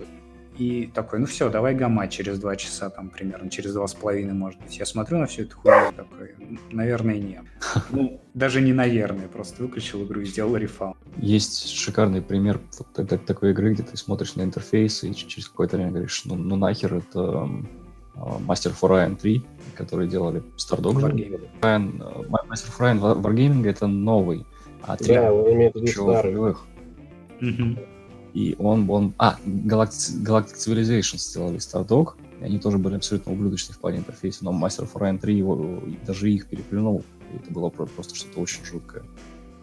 И такой, ну все, давай гамма через два часа, там примерно, через два с половиной, может быть. Я смотрю на всю эту хуйню такой, наверное, нет. Ну, даже не наверное, просто выключил игру и сделал рефаун. Есть шикарный пример вот это, такой игры, где ты смотришь на интерфейс и через какое-то время говоришь, ну, ну нахер это Master for Ryan 3, которые делали Stardog. Uh, Master for Ryan Wargaming это новый, а 3 да, он имеет в виду старый. Угу. И он, он... А, Galactic, Galactic Civilization сделали Stardog, и они тоже были абсолютно ублюдочны в плане интерфейса, но Master of Orion 3 его, даже их переплюнул, и это было просто что-то очень жуткое.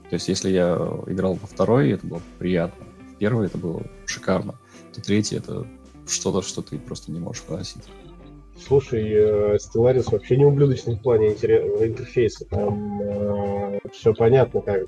То есть, если я играл во второй, это было приятно. В первый это было шикарно. То третий это что-то, что ты просто не можешь выносить. Слушай, э, Stellaris вообще не ублюдочный в плане интерфейса. Там э, все понятно как.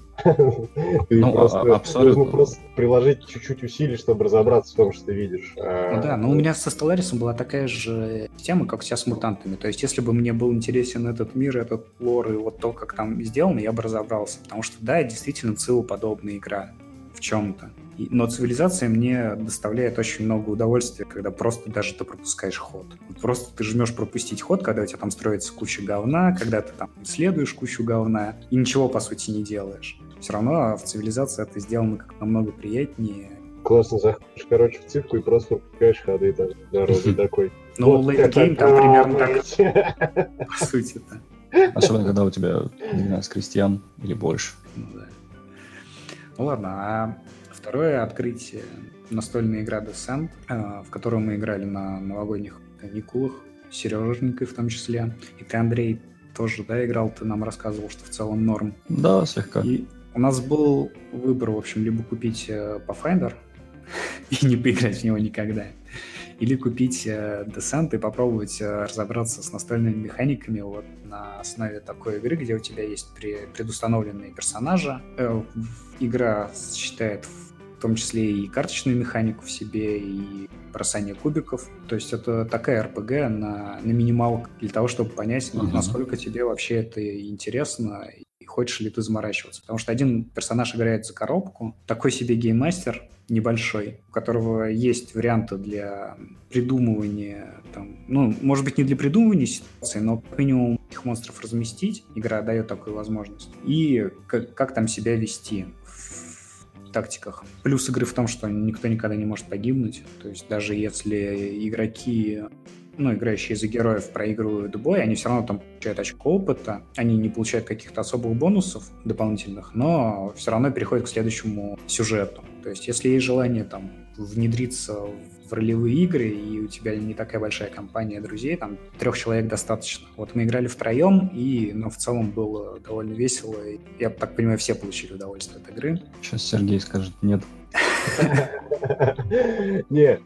Ты ну, просто, а, абсолютно. нужно просто приложить чуть-чуть усилий, чтобы разобраться в том, что ты видишь. А, ну да, но у меня со Stellaris была такая же тема, как сейчас с мутантами. То есть, если бы мне был интересен этот мир, этот лор и вот то, как там сделано, я бы разобрался. Потому что, да, действительно, ЦИЛу подобная игра в чем-то. Но цивилизация мне доставляет очень много удовольствия, когда просто даже ты пропускаешь ход. Просто ты жмешь пропустить ход, когда у тебя там строится куча говна, когда ты там исследуешь кучу говна и ничего, по сути, не делаешь. Все равно в цивилизации это сделано как намного приятнее. Классно заходишь, короче, в цифру и просто пропускаешь ходы там дороги такой. Ну, game там примерно так, по сути-то. Особенно, когда у тебя 12 крестьян или больше. Ну, да. Ну ладно, а Второе открытие настольная игра Descent, э, в которую мы играли на новогодних каникулах, Сереженькой в том числе. И ты, Андрей, тоже, да, играл, ты нам рассказывал, что в целом норм. Да, слегка. И у нас был выбор, в общем, либо купить э, Pathfinder и не поиграть в него никогда, или купить э, Descent и попробовать разобраться с настольными механиками вот на основе такой игры, где у тебя есть предустановленные персонажи. Игра считает в том числе и карточную механику в себе, и бросание кубиков. То есть это такая РПГ на, на минималках для того, чтобы понять, uh-huh. насколько тебе вообще это интересно и хочешь ли ты заморачиваться. Потому что один персонаж играет за коробку, такой себе гейммастер небольшой, у которого есть варианты для придумывания, там, ну, может быть, не для придумывания ситуации, но минимум их монстров разместить. Игра дает такую возможность. И как, как там себя вести тактиках. Плюс игры в том, что никто никогда не может погибнуть. То есть даже если игроки ну, играющие за героев проигрывают бой, они все равно там получают очко опыта, они не получают каких-то особых бонусов дополнительных, но все равно переходят к следующему сюжету. То есть если есть желание там внедриться в ролевые игры, и у тебя не такая большая компания друзей, там трех человек достаточно. Вот мы играли втроем, и ну, в целом было довольно весело. Я так понимаю, все получили удовольствие от игры. Сейчас Сергей скажет нет. Не,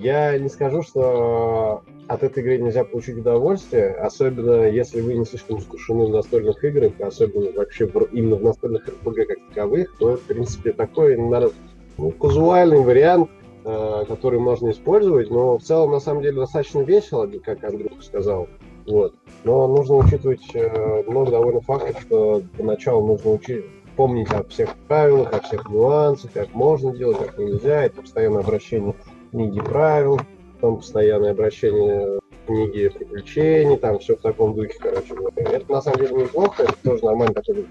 я не скажу, что от этой игры нельзя получить удовольствие, особенно если вы не слишком искушены в настольных играх, особенно вообще именно в настольных РПГ как таковых, то, в принципе, такой, ну, казуальный вариант Э, который можно использовать, но в целом на самом деле достаточно весело, как Андрюха сказал. Вот. Но нужно учитывать э, много довольно фактов, что поначалу нужно учить, помнить о всех правилах, о всех нюансах, как можно делать, как нельзя. Это постоянное обращение к книге правил, потом постоянное обращение к книге приключений, там все в таком духе, короче. Это на самом деле неплохо, это тоже нормально такой,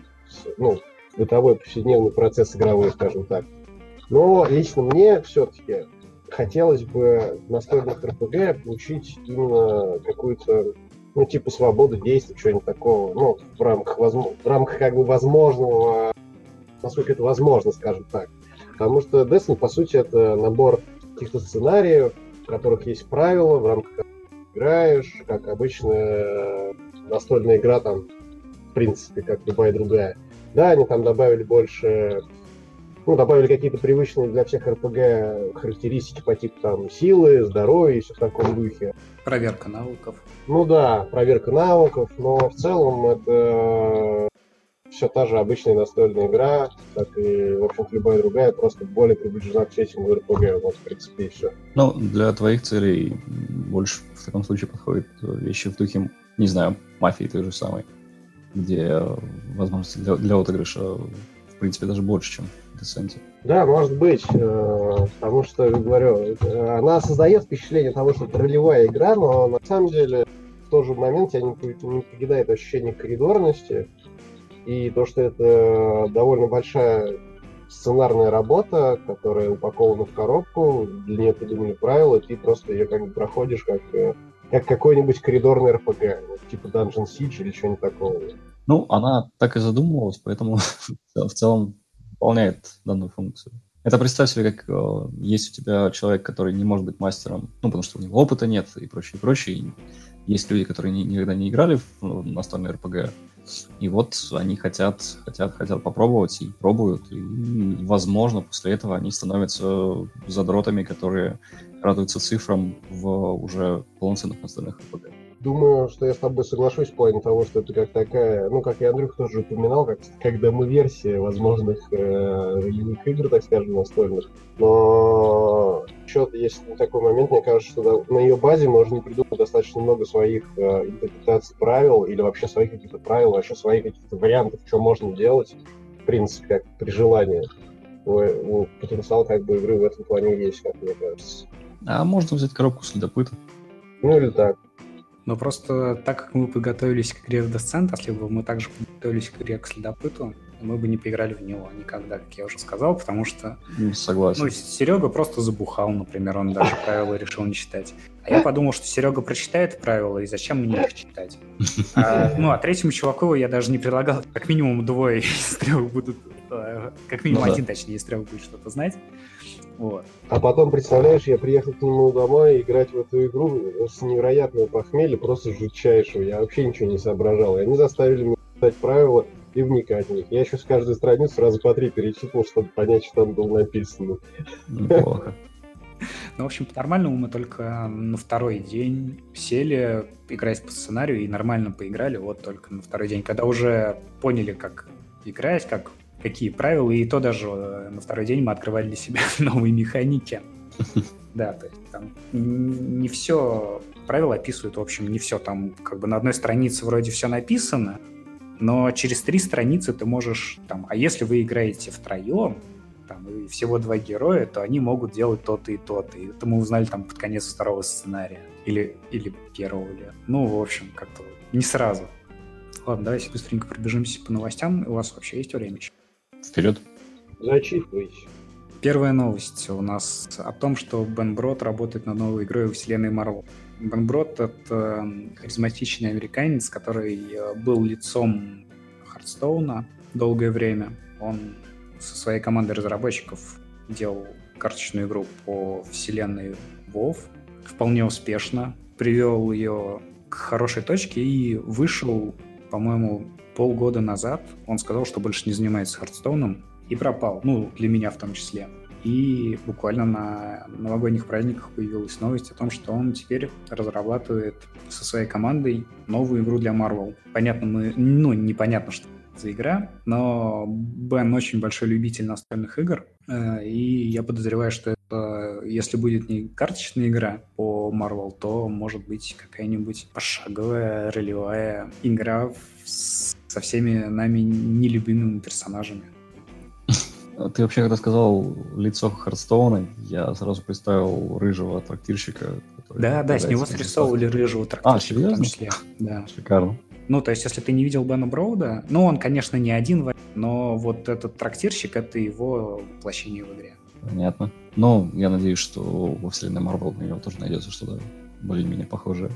ну, бытовой повседневный процесс игровой, скажем так. Но лично мне все-таки хотелось бы настольных РПГ получить именно какую-то ну, типа свободу действий, что-нибудь такого, ну, в рамках, возможно, в рамках как бы возможного, насколько это возможно, скажем так. Потому что Destiny, по сути, это набор каких-то сценариев, в которых есть правила, в рамках играешь, как обычная настольная игра, там, в принципе, как любая другая. Да, они там добавили больше ну, добавили какие-то привычные для всех РПГ характеристики по типу там силы, здоровья и все в таком духе. Проверка навыков. Ну да, проверка навыков, но в целом это все та же обычная настольная игра, как и, в общем любая другая, просто более приближена к сеттингу РПГ, вот, в принципе, и все. Ну, для твоих целей больше в таком случае подходят вещи в духе, не знаю, мафии той же самой, где возможности для, для отыгрыша, в принципе, даже больше, чем Descent. Да, может быть, э, потому что, говорю, она создает впечатление того, что это ролевая игра, но на самом деле в тот же момент тебя не, не покидает ощущение коридорности, и то, что это довольно большая сценарная работа, которая упакована в коробку, для нее придумали правила, и ты просто ее как бы проходишь как, э, как какой-нибудь коридорный РПГ, типа Dungeon Siege или что-нибудь такого. Ну, она так и задумывалась, поэтому в целом выполняет данную функцию. Это представь себе, как э, есть у тебя человек, который не может быть мастером, ну, потому что у него опыта нет и прочее, прочее. Есть люди, которые ни, никогда не играли в настольный РПГ, и вот они хотят, хотят, хотят попробовать и пробуют, и, возможно, после этого они становятся задротами, которые радуются цифрам в уже полноценных настольных РПГ. Думаю, что я с тобой соглашусь в плане того, что это как такая, ну, как и Андрюх тоже упоминал, как, как демо-версия возможных э, ролевых игр, так скажем, настольных. Но еще есть такой момент, мне кажется, что на ее базе можно придумать достаточно много своих э, интерпретаций правил или вообще своих каких-то правил, вообще своих каких-то вариантов, что можно делать, в принципе, как при желании. У, потенциал как бы игры в этом плане есть, как мне кажется. А можно взять коробку следопыта. Ну или так. Но просто так как мы подготовились к игре в Descent, если бы мы также подготовились к игре к Следопыту, мы бы не поиграли в него никогда, как я уже сказал, потому что... Согласен. Ну, Серега просто забухал, например, он даже правила решил не читать. А я подумал, что Серега прочитает правила, и зачем мне их читать? А, ну, а третьему чуваку я даже не предлагал, как минимум двое из трех будут, э, как минимум ну, один, да. точнее, из трех будет что-то знать. Вот. А потом, представляешь, я приехал к нему домой играть в эту игру с невероятного похмелья, просто жутчайшего. Я вообще ничего не соображал. И они заставили меня читать правила и вникать в них. Я еще с каждой страницы сразу по три перечитывал, чтобы понять, что там было написано. Неплохо. Ну, в общем, по-нормальному мы только на второй день сели играть по сценарию и нормально поиграли, вот только на второй день, когда уже поняли, как играть, как какие правила, и то даже э, на второй день мы открывали для себя новые механики. Да, то есть там не все правила описывают, в общем, не все там, как бы на одной странице вроде все написано, но через три страницы ты можешь там, а если вы играете втроем, там, и всего два героя, то они могут делать то-то и то-то. И это мы узнали там под конец второго сценария. Или, или первого. Или... Ну, в общем, как-то не сразу. Ладно, давайте быстренько пробежимся по новостям. У вас вообще есть время еще? Вперед. Зачитывайте. Первая новость у нас о том, что Бен Брод работает над новой игрой вселенной Марвел. Бен Брод — это харизматичный американец, который э, был лицом Хардстоуна долгое время. Он со своей командой разработчиков делал карточную игру по вселенной WoW. Вполне успешно. Привел ее к хорошей точке и вышел, по-моему, полгода назад он сказал, что больше не занимается Хардстоуном и пропал, ну, для меня в том числе. И буквально на новогодних праздниках появилась новость о том, что он теперь разрабатывает со своей командой новую игру для Marvel. Понятно, мы, ну, непонятно, что за игра, но Бен очень большой любитель настольных игр, э, и я подозреваю, что это, если будет не карточная игра по Marvel, то может быть какая-нибудь пошаговая ролевая игра со всеми нами нелюбимыми персонажами. Ты вообще, когда сказал лицо Хардстоуна, я сразу представил рыжего трактирщика. Да, да, с него срисовывали рыжего трактирщика. А, серьезно? В том числе. Да. Шикарно. Ну, то есть, если ты не видел Бена Броуда, ну, он, конечно, не один, но вот этот трактирщик — это его воплощение в игре. Понятно. Ну, я надеюсь, что во вселенной Марвел на него тоже найдется что-то более-менее похожее.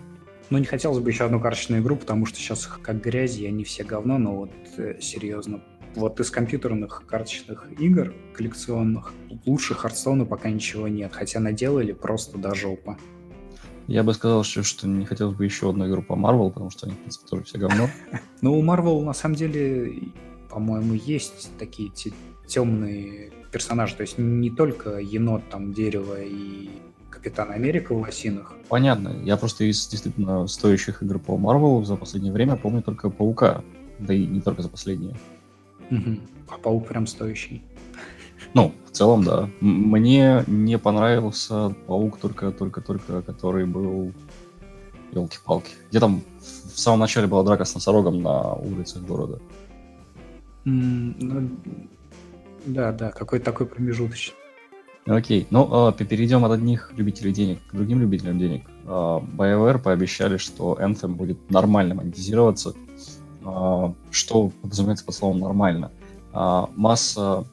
Ну, не хотелось бы еще одну карточную игру, потому что сейчас их как грязи, они все говно, но вот э, серьезно. Вот из компьютерных карточных игр коллекционных лучше Хардстоуна пока ничего нет, хотя наделали просто до жопа. Я бы сказал, что, что не хотелось бы еще одну игру по Marvel, потому что они, в принципе, тоже все говно. Ну, у Marvel, на самом деле, по-моему, есть такие темные персонажи. То есть не только енот, там, дерево и Капитан Америка в лосинах. Понятно. Я просто из действительно стоящих игр по Marvel за последнее время помню только Паука. Да и не только за последние. Угу. А Паук прям стоящий. Ну, в целом, да. Мне не понравился паук только, только, только, который был елки-палки. Где там в самом начале была драка с носорогом на улицах города. Mm, ну, да, да, какой-то такой промежуточный. Окей, ну э, перейдем от одних любителей денег к другим любителям денег. Э, BioWare пообещали, что Anthem будет нормально монетизироваться. Э, что подразумевается под словом «нормально»? Масса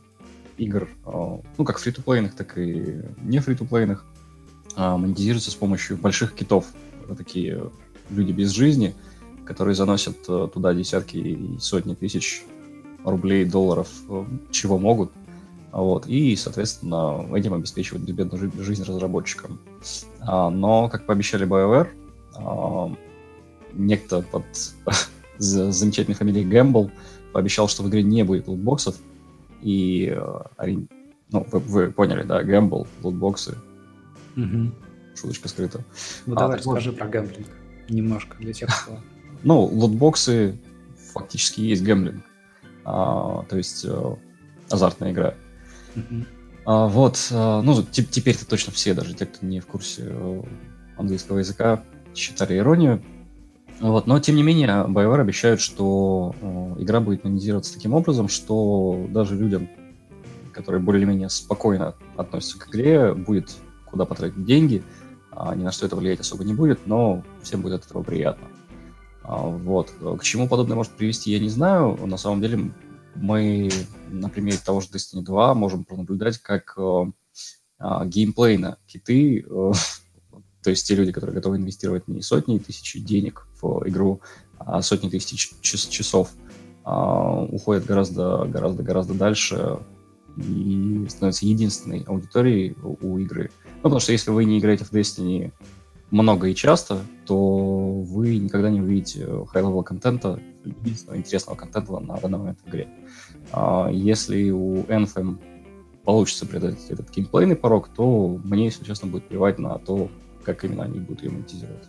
игр, а, ну, как фри-то-плейных, так и не фри-то-плейных, а, монетизируется с помощью больших китов. Это такие люди без жизни, которые заносят э, туда десятки и сотни тысяч рублей, долларов, э, чего могут. Вот, и, соответственно, этим обеспечивают безбедную жизнь разработчикам. А, но, как пообещали BioWare, некто под замечательной фамилией Гэмбл пообещал, что в игре не будет лутбоксов, и э, ну, вы, вы поняли, да, гэмбл, лутбоксы. Угу. Шуточка скрыта. Ну а, давай расскажи вот... про гэмблинг немножко для тех, кто... Ну, лутбоксы фактически есть гэмблинг. А, то есть а, азартная игра. А, вот, а, ну, теперь-то точно все, даже те, кто не в курсе английского языка, считали иронию. Вот, но, тем не менее, BioWare обещают, что э, игра будет монетизироваться таким образом, что даже людям, которые более-менее спокойно относятся к игре, будет куда потратить деньги, а ни на что это влиять особо не будет, но всем будет от этого приятно. А, вот. К чему подобное может привести, я не знаю. На самом деле, мы на примере того же Destiny 2 можем пронаблюдать, как э, э, геймплейно киты э, то есть те люди, которые готовы инвестировать не сотни тысяч денег в игру, а сотни тысяч часов, а, уходят гораздо, гораздо, гораздо дальше и становятся единственной аудиторией у игры. Ну, потому что если вы не играете в Destiny много и часто, то вы никогда не увидите high-level контента, единственного интересного контента на данный момент в игре. А если у Anthem получится преодолеть этот геймплейный порог, то мне, если честно, будет плевать на то, как именно они будут ее монетизировать.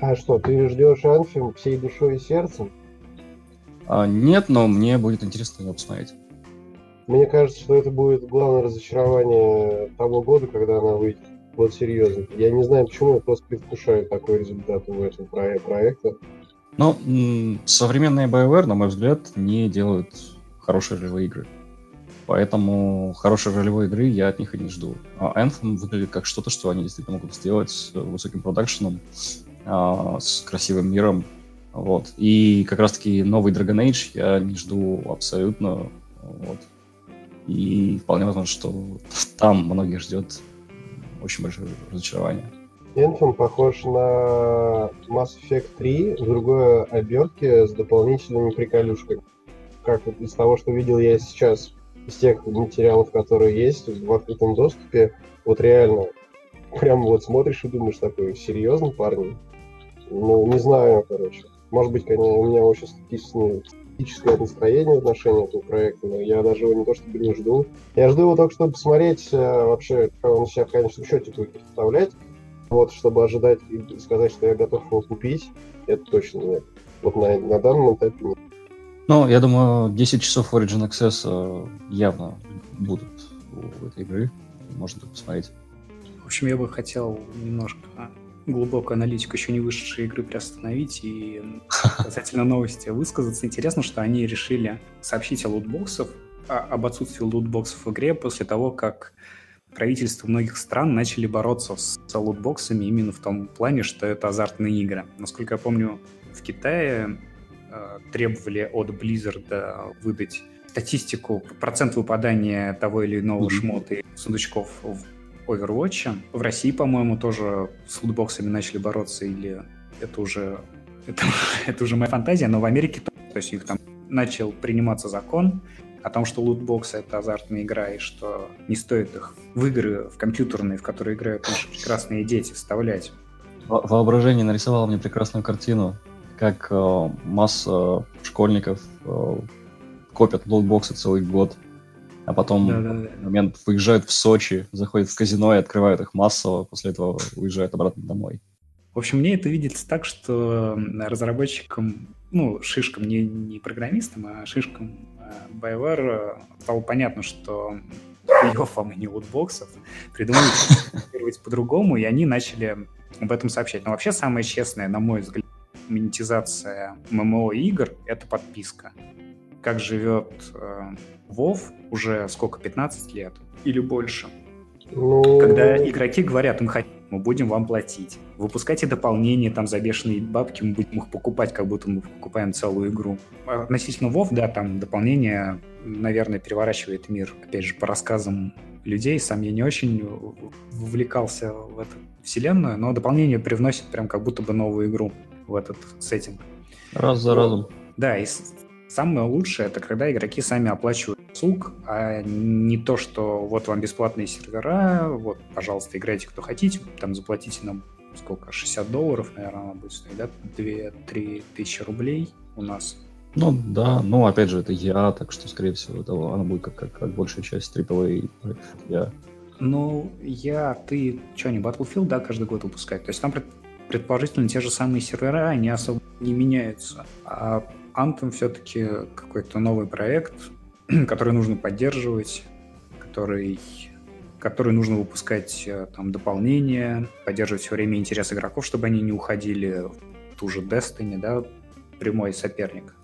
А что, ты ждешь Анфим всей душой и сердцем? А, нет, но мне будет интересно ее посмотреть. Мне кажется, что это будет главное разочарование того года, когда она выйдет. Вот серьезно. Я не знаю, почему я просто предвкушаю такой результат у этого проекта. Но современные BioWare, на мой взгляд, не делают хорошие ролевые игры. Поэтому хорошей ролевой игры я от них и не жду. А Anthem выглядит как что-то, что они действительно могут сделать с высоким продакшеном, а, с красивым миром. Вот. И как раз-таки новый Dragon Age я не жду абсолютно. Вот. И вполне возможно, что там многих ждет очень большое разочарование. Anthem похож на Mass Effect 3 в другой обертке с дополнительными приколюшками. Как вот из того, что видел я сейчас из тех материалов, которые есть в открытом доступе, вот реально, прям вот смотришь и думаешь такой, серьезно, парни? Ну, не знаю, короче. Может быть, конечно, у меня очень статическое настроение в отношении этого проекта, но я даже его не то чтобы не жду. Я жду его только, чтобы посмотреть э, вообще, как он себя в конечном счете будет представлять. Вот, чтобы ожидать и сказать, что я готов его купить, это точно нет. Вот на, на данном этапе нет. Ну, я думаю, 10 часов Origin Access э, явно будут у этой игры. Можно посмотреть. В общем, я бы хотел немножко глубокую аналитику еще не вышедшей игры приостановить и касательно новости высказаться. Интересно, что они решили сообщить о лутбоксах, об отсутствии лутбоксов в игре после того, как правительства многих стран начали бороться с лутбоксами именно в том плане, что это азартные игры. Насколько я помню, в Китае требовали от Blizzard выдать статистику, процент выпадания того или иного mm-hmm. шмота и сундучков в Overwatch. В России, по-моему, тоже с лутбоксами начали бороться, или это уже, это, это уже моя фантазия, но в Америке то есть их там начал приниматься закон о том, что лутбоксы — это азартная игра, и что не стоит их в игры, в компьютерные, в которые играют наши прекрасные дети, вставлять. Во воображение нарисовало мне прекрасную картину, как э, масса школьников э, копят лутбоксы целый год, а потом да, да, да. момент выезжают в Сочи, заходят в казино и открывают их массово, после этого уезжают обратно домой. В общем, мне это видится так, что разработчикам, ну, шишкам, не, не программистам, а шишкам э, BioWare э, стало понятно, что хуев вам и не лутбоксов, придумали по-другому, и они начали об этом сообщать. Но вообще самое честное, на мой взгляд, монетизация ММО игр — это подписка. Как живет э, Вов уже сколько, 15 лет или больше. Ну... Когда игроки говорят, мы хотим, мы будем вам платить. Выпускайте дополнения там за бешеные бабки, мы будем их покупать, как будто мы покупаем целую игру. Относительно Вов, да, там дополнение, наверное, переворачивает мир, опять же, по рассказам людей. Сам я не очень вовлекался в эту вселенную, но дополнение привносит прям как будто бы новую игру в этот сеттинг. Раз за разом. Да, и самое лучшее это когда игроки сами оплачивают сук, а не то, что вот вам бесплатные сервера, вот, пожалуйста, играйте кто хотите, там заплатите нам сколько, 60 долларов, наверное, она будет стоить, да, 2-3 тысячи рублей у нас. Ну да, ну опять же, это я, так что, скорее всего, это, она будет как, как, как большая часть AAA я. Ну, я, ты, что, не Battlefield, да, каждый год выпускать? То есть там предположительно те же самые сервера, они особо не меняются. А Anthem все-таки какой-то новый проект, который нужно поддерживать, который, который нужно выпускать э, там дополнения, поддерживать все время интерес игроков, чтобы они не уходили в ту же Destiny, да, прямой соперник,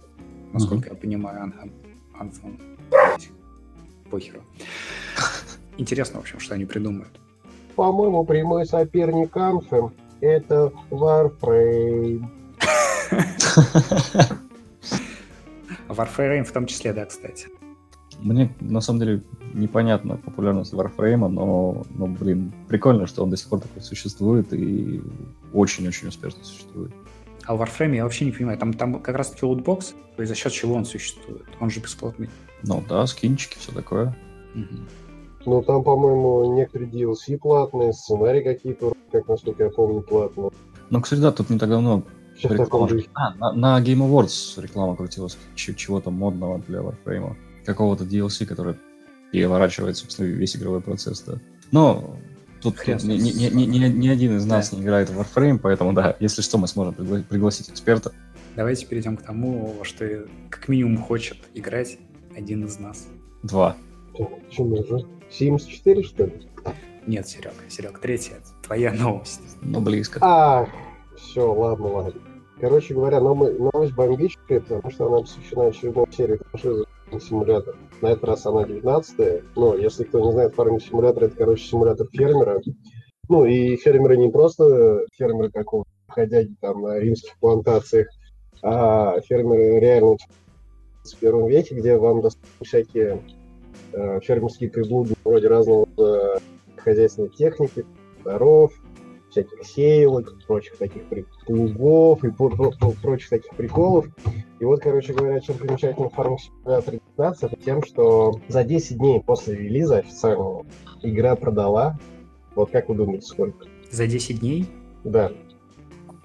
насколько mm-hmm. я понимаю, Anthem. Похеру. Интересно, в общем, что они придумают. По-моему, прямой соперник Anthem — это Warframe. Warframe в том числе, да, кстати. Мне, на самом деле, непонятна популярность Warframe, но, но, блин, прикольно, что он до сих пор такой существует и очень-очень успешно существует. А в Warframe я вообще не понимаю, там, там как раз-таки лутбокс, то есть за счет чего он существует? Он же бесплатный. Ну да, скинчики, все такое. Угу. Ну там, по-моему, некоторые DLC платные, сценарии какие-то, как насколько я помню, платные. Ну, кстати, да, тут не так давно реклама... а, на, на Game Awards реклама крутилась чего-то модного для Warframe какого-то DLC, который переворачивает, собственно, весь игровой процесс, да. Но тут, тут ни, ни, ни, ни, ни один из нас да. не играет в Warframe, поэтому, да, если что, мы сможем пригла- пригласить эксперта. Давайте перейдем к тому, что как минимум хочет играть один из нас. Два. Почему же? Sims 4, что ли? Нет, Серега, Серега, третья, твоя новость. Ну, близко. А, все, ладно, ладно. Короче говоря, новость бомбическая, потому что она посвящена очередной серии франшизы симулятор. На этот раз она 19 Но если кто не знает, фарминг симулятор это, короче, симулятор фермера. Ну, и фермеры не просто фермеры какого-то ходяги там на римских плантациях, а фермеры реально в первом веке, где вам доступны всякие фермерские приблуды вроде разного э, хозяйственной техники, даров, всяких сеялок, прочих таких плугов и про про про прочих таких приколов. И вот, короче говоря, чем Farming Simulator 19, это тем, что за 10 дней после релиза официального игра продала, вот как вы думаете, сколько? За 10 дней? Да.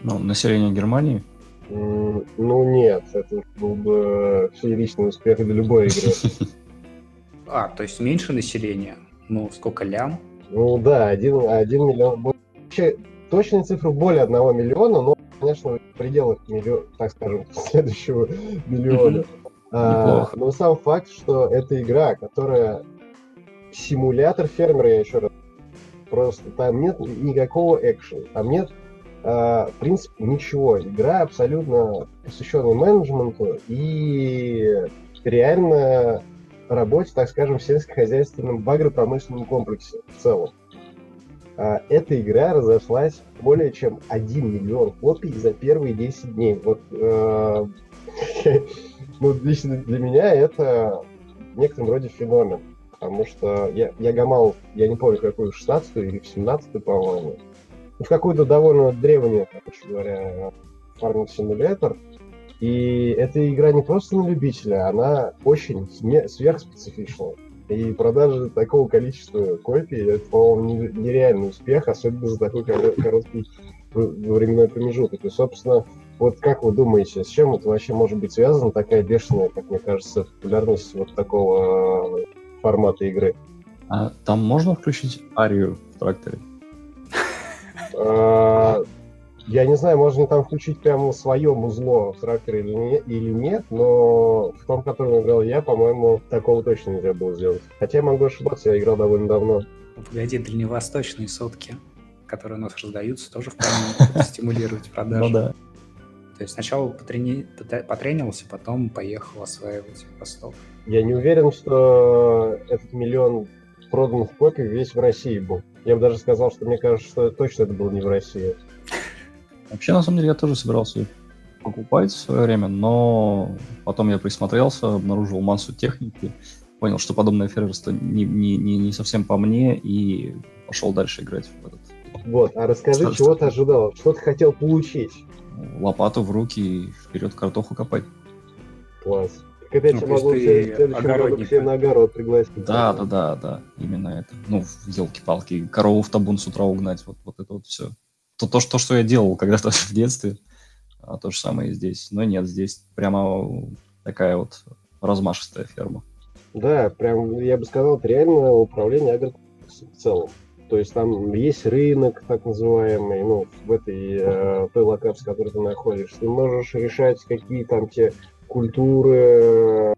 Ну, население Германии? Ну нет, это был бы фееричный успех для любой игры. А, то есть меньше населения? Ну, сколько лям? Ну да, один, один миллион. Вообще, точные цифры более одного миллиона, но конечно, в пределах, миллион, так скажем, следующего миллиона. А, но сам факт, что это игра, которая симулятор фермера, я еще раз просто там нет никакого экшена, там нет, а, в принципе, ничего. Игра абсолютно посвященная менеджменту и реально работе, так скажем, в сельскохозяйственном в агропромышленном комплексе в целом. А, эта игра разошлась более чем 1 миллион копий за первые 10 дней. Вот, э, ну, лично для меня это в некотором роде феномен. Потому что я, я гамал, я не помню, какую, 16 или в 17 по-моему. В какую-то довольно древнюю, короче говоря, фарминг симулятор. И эта игра не просто на любителя, она очень сверхспецифичная. И продажи такого количества копий, это, по-моему, нереальный успех, особенно за такой короткий временной промежуток. И, собственно, вот как вы думаете, с чем это вообще может быть связано, такая бешеная, как мне кажется, популярность вот такого э, формата игры? А там можно включить арию в тракторе? Я не знаю, можно там включить прямо свое музло в тракторе или, не, или нет, но в том, котором играл я, по-моему, такого точно нельзя было сделать. Хотя я могу ошибаться, я играл довольно давно. Погоди, дальневосточные сотки, которые у нас раздаются, тоже вполне стимулировать продажи. Ну да. То есть сначала потрени... потренился, потом поехал осваивать восток. Я не уверен, что этот миллион проданных копий весь в России был. Я бы даже сказал, что мне кажется, что точно это было не в России. Вообще, на самом деле, я тоже собирался покупать в свое время, но потом я присмотрелся, обнаружил массу техники, понял, что подобное фермерство не, не, не, не совсем по мне, и пошел дальше играть в этот. Вот, а расскажи, что, чего ты ожидал, что ты хотел получить? Лопату в руки и вперед картоху копать. Класс. Так я ну, могу в следующем году все на огород пригласить. Да, да, да, да, именно это. Ну, елки-палки, корову в табун с утра угнать, вот, вот это вот все то, то, что, что я делал когда-то в детстве, а то же самое и здесь. Но нет, здесь прямо такая вот размашистая ферма. Да, прям, я бы сказал, это реально управление агрокомплексом в целом. То есть там есть рынок, так называемый, ну, в этой э, той локации, в которой ты находишься. Ты можешь решать, какие там те культуры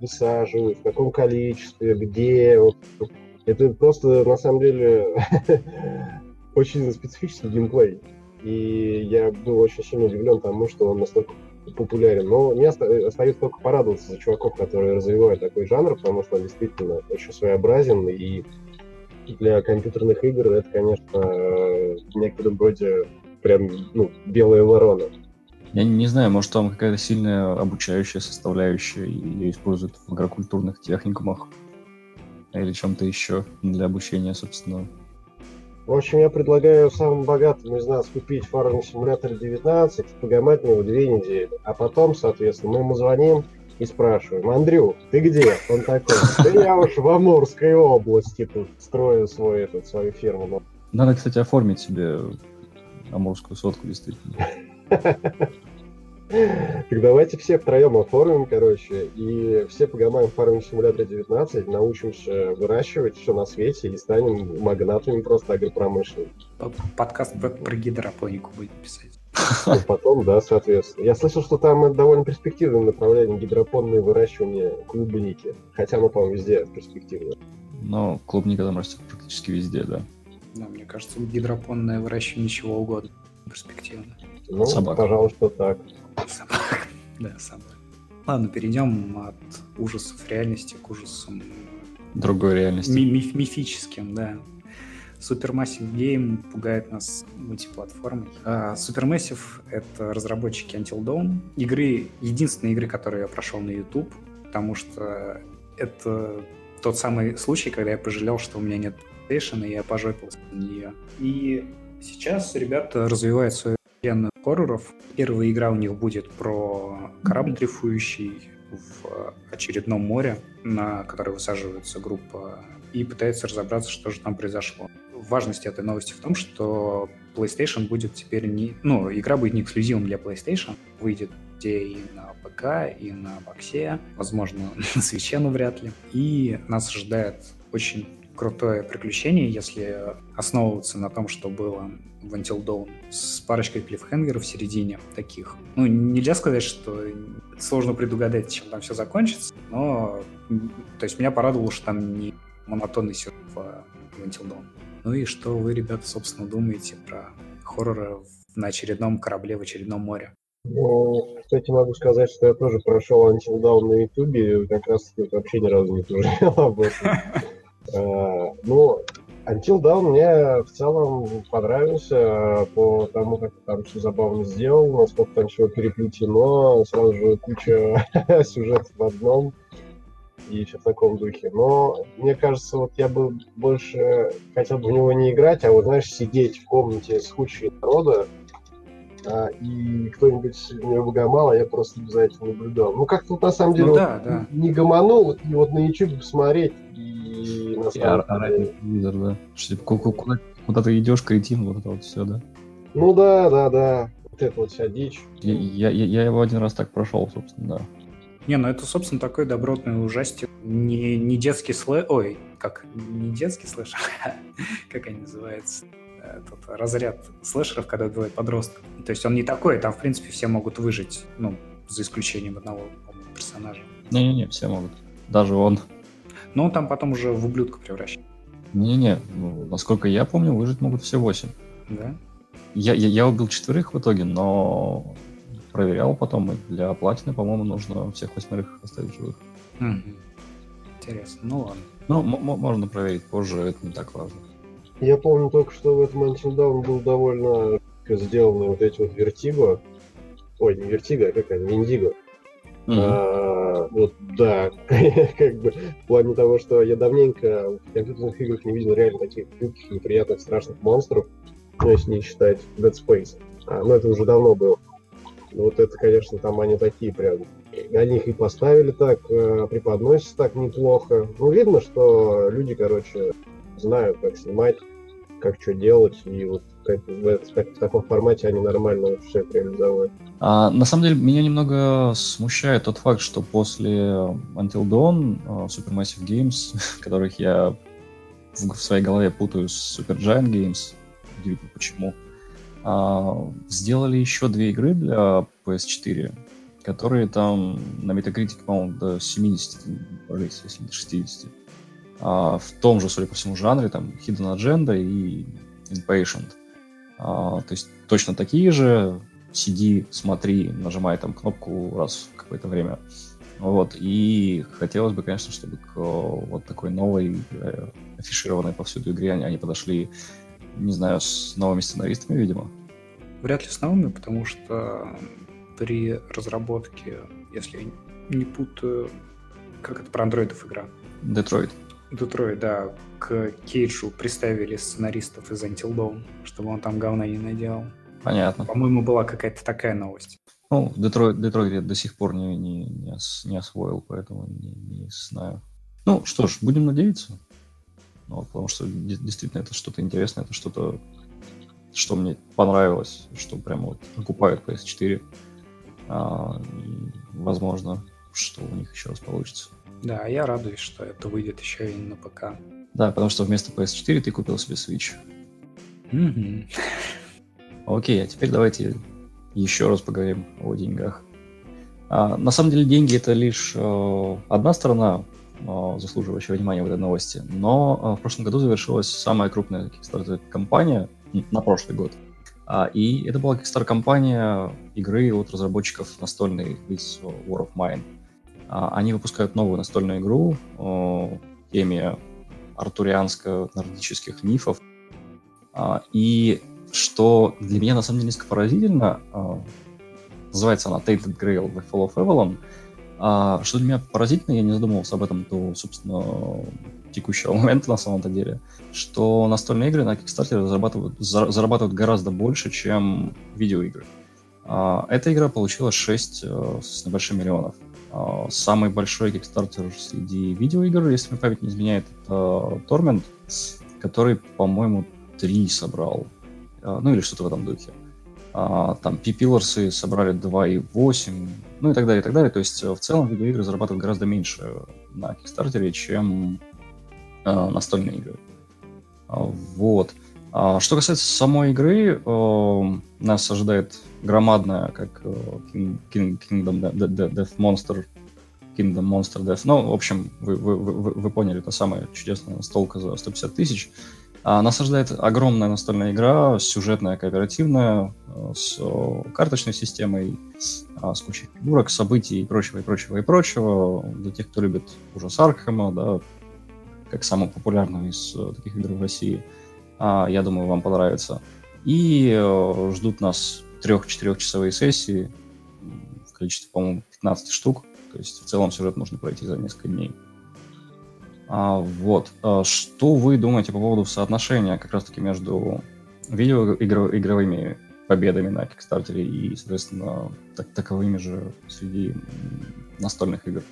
высаживать, в каком количестве, где. Вот. Это просто, на самом деле, очень специфический геймплей. И я был очень сильно удивлен тому, что он настолько популярен. Но мне остается только порадоваться за чуваков, которые развивают такой жанр, потому что он действительно очень своеобразен. И для компьютерных игр это, конечно, в некотором роде прям ну, белая ворона. Я не знаю, может там какая-то сильная обучающая составляющая, и ее используют в агрокультурных техникумах или чем-то еще для обучения, собственно, в общем, я предлагаю самым богатым из нас купить Farming Simulator 19, погамать него две недели. А потом, соответственно, мы ему звоним и спрашиваем, Андрю, ты где? Он такой, да я уж в Амурской области тут строю свой, этот, свою ферму. Надо, кстати, оформить себе амурскую сотку, действительно. Так давайте все втроем оформим, короче, и все погамаем в фарминг симулятор 19, научимся выращивать все на свете и станем магнатами просто агропромышленными. Подкаст про, про гидропонику будет писать. И потом, да, соответственно. Я слышал, что там довольно перспективное направление гидропонное выращивание клубники. Хотя оно, по-моему, везде перспективно. Но клубника там растет практически везде, да. Да, мне кажется, гидропонное выращивание чего угодно перспективно. Ну, Собака. пожалуй, что так. Собак. Да, собак. Ладно, перейдем от ужасов реальности к ужасам... Другой реальности. Ми миф мифическим, да. Supermassive Game пугает нас мультиплатформой. А Supermassive — это разработчики Until Dawn. Игры, единственные игры, которые я прошел на YouTube, потому что это тот самый случай, когда я пожалел, что у меня нет PlayStation, и я пожопился на нее. И сейчас ребята развивают свою хорроров. Первая игра у них будет про корабль дрейфующий в очередном море, на который высаживается группа, и пытается разобраться, что же там произошло. Важность этой новости в том, что PlayStation будет теперь не... Ну, игра будет не эксклюзивом для PlayStation, выйдет где и на ПК, и на боксе, возможно, на свече, но вряд ли. И нас ожидает очень крутое приключение, если основываться на том, что было в Until Dawn, с парочкой клиффхенгеров в середине таких. Ну, нельзя сказать, что сложно предугадать, чем там все закончится, но то есть меня порадовало, что там не монотонный сюжет в, в Until Dawn. Ну и что вы, ребята, собственно, думаете про хорроры на очередном корабле в очередном море? Ну, кстати, могу сказать, что я тоже прошел Until Dawn на Ютубе, как раз вообще ни разу не пожалел об этом. А, ну, Until Dawn мне в целом понравился по тому, как там все забавно сделано, насколько там всего переплетено, сразу же куча сюжетов в одном и все в таком духе. Но мне кажется, вот я бы больше хотел бы в него не играть, а вот, знаешь, сидеть в комнате с кучей народа, а, и кто-нибудь не выгомал, а я просто за этим наблюдал. Ну, как-то вот, на самом деле ну, вот, да, да. не гомонул, и вот на YouTube посмотреть, и на самом деле... телевизор, да. Типа, куда, куда ты идешь, кретин, вот это вот все, да? Ну да, да, да. Вот это вот вся дичь. Я, я, я его один раз так прошел, собственно, да. Не, ну это, собственно, такой добротный ужастик. Не, не детский слэш... Ой, как? Не детский слэш, как они называются? Этот разряд слэшеров, когда убивают подростков. То есть он не такой, там, в принципе, все могут выжить, ну, за исключением одного персонажа. Не-не-не, все могут. Даже он. Но он там потом уже в ублюдка превращается. Не-не, ну, насколько я помню, выжить могут все восемь. Да? Я, я, я убил четверых в итоге, но проверял потом, и для платины, по-моему, нужно всех восьмерых оставить живых. Угу. Интересно, ну ладно. Ну, можно проверить позже, это не так важно. Я помню только, что в этом Until Dawn был довольно сделаны вот эти вот вертиго. Ой, не вертиго, а какая Виндиго. Mm-hmm. А, вот, да, как бы в плане того, что я давненько в компьютерных играх не видел реально таких жутких, неприятных, страшных монстров, ну, если не считать Dead Space. А, но это уже давно было. Ну, вот это, конечно, там они такие прям... Они их и поставили так, э, преподносятся так неплохо. Ну, видно, что люди, короче, знают, как снимать, как что делать, и вот как, в, в таком формате они нормально все реализовали. А, на самом деле, меня немного смущает тот факт, что после Until Dawn, uh, Supermassive Games, которых я в, в своей голове путаю с Supergiant Games, удивительно почему, а, сделали еще две игры для PS4, которые там на Metacritic, по-моему, до 70, если не до 60. А, в том же, судя по всему, жанре, там Hidden Agenda и Impatient. А, то есть точно такие же. Сиди, смотри, нажимай там кнопку раз в какое-то время. Вот, и хотелось бы, конечно, чтобы к вот такой новой, э, афишированной повсюду игре они подошли не знаю, с новыми сценаристами, видимо. Вряд ли с новыми, потому что при разработке, если я не путаю, как это про андроидов игра? Детройт. Детройт, да. К Кейджу приставили сценаристов из Until Dawn, чтобы он там говна не наделал. Понятно. По-моему, была какая-то такая новость. Ну, Детройт, Детройт я до сих пор не, не, не, ос, не освоил, поэтому не, не знаю. Ну, что ж, будем надеяться. Ну, потому что действительно это что-то интересное, это что-то, что мне понравилось, что прямо вот окупает PS4. А, и, возможно, что у них еще раз получится. Да, я радуюсь, что это выйдет еще и на ПК. Да, потому что вместо PS4 ты купил себе Switch. Угу. Окей, а теперь давайте еще раз поговорим о деньгах. А, на самом деле деньги это лишь э, одна сторона заслуживающая внимания в этой новости. Но а, в прошлом году завершилась самая крупная Kickstarter кампания на прошлый год. А, и это была Kickstarter компания игры от разработчиков настольной из War of Mine. А, они выпускают новую настольную игру о теме артурианско-нордических мифов. И что для меня на самом деле несколько поразительно, называется она Tainted Grail The Fall of Avalon — а, что для меня поразительно, я не задумывался об этом до, собственно, текущего момента на самом-то деле, что настольные игры на Kickstarter зарабатывают, зарабатывают гораздо больше, чем видеоигры. А, эта игра получила 6 э, с небольшим миллионов. А, самый большой Kickstarter среди видеоигр, если мне память не изменяет, это Torment, который, по-моему, 3 собрал. Ну или что-то в этом духе. А, там P-Pillars собрали 2,8, ну и так далее, и так далее. То есть э, в целом видеоигры зарабатывают гораздо меньше на Kickstarter, чем э, настольные игры. А, вот. А что касается самой игры, э, нас ожидает громадная, как э, King, Kingdom Death Monster, Kingdom Monster Death. Ну, в общем, вы, вы, вы, поняли, это самая чудесная настолка за 150 тысяч. А нас ожидает огромная настольная игра, сюжетная, кооперативная, э, с карточной системой, с кучей фигурок, событий и прочего, и прочего, и прочего. Для тех, кто любит ужас Аркхема, да, как самую популярную из таких игр в России – а, я думаю, вам понравится. И э, ждут нас трех-четырехчасовые сессии в количестве, по-моему, 15 штук. То есть в целом сюжет можно пройти за несколько дней. А, вот. А, что вы думаете по поводу соотношения как раз-таки между видеоигровыми победами на Кикстартере и, соответственно, так таковыми же среди настольных игр?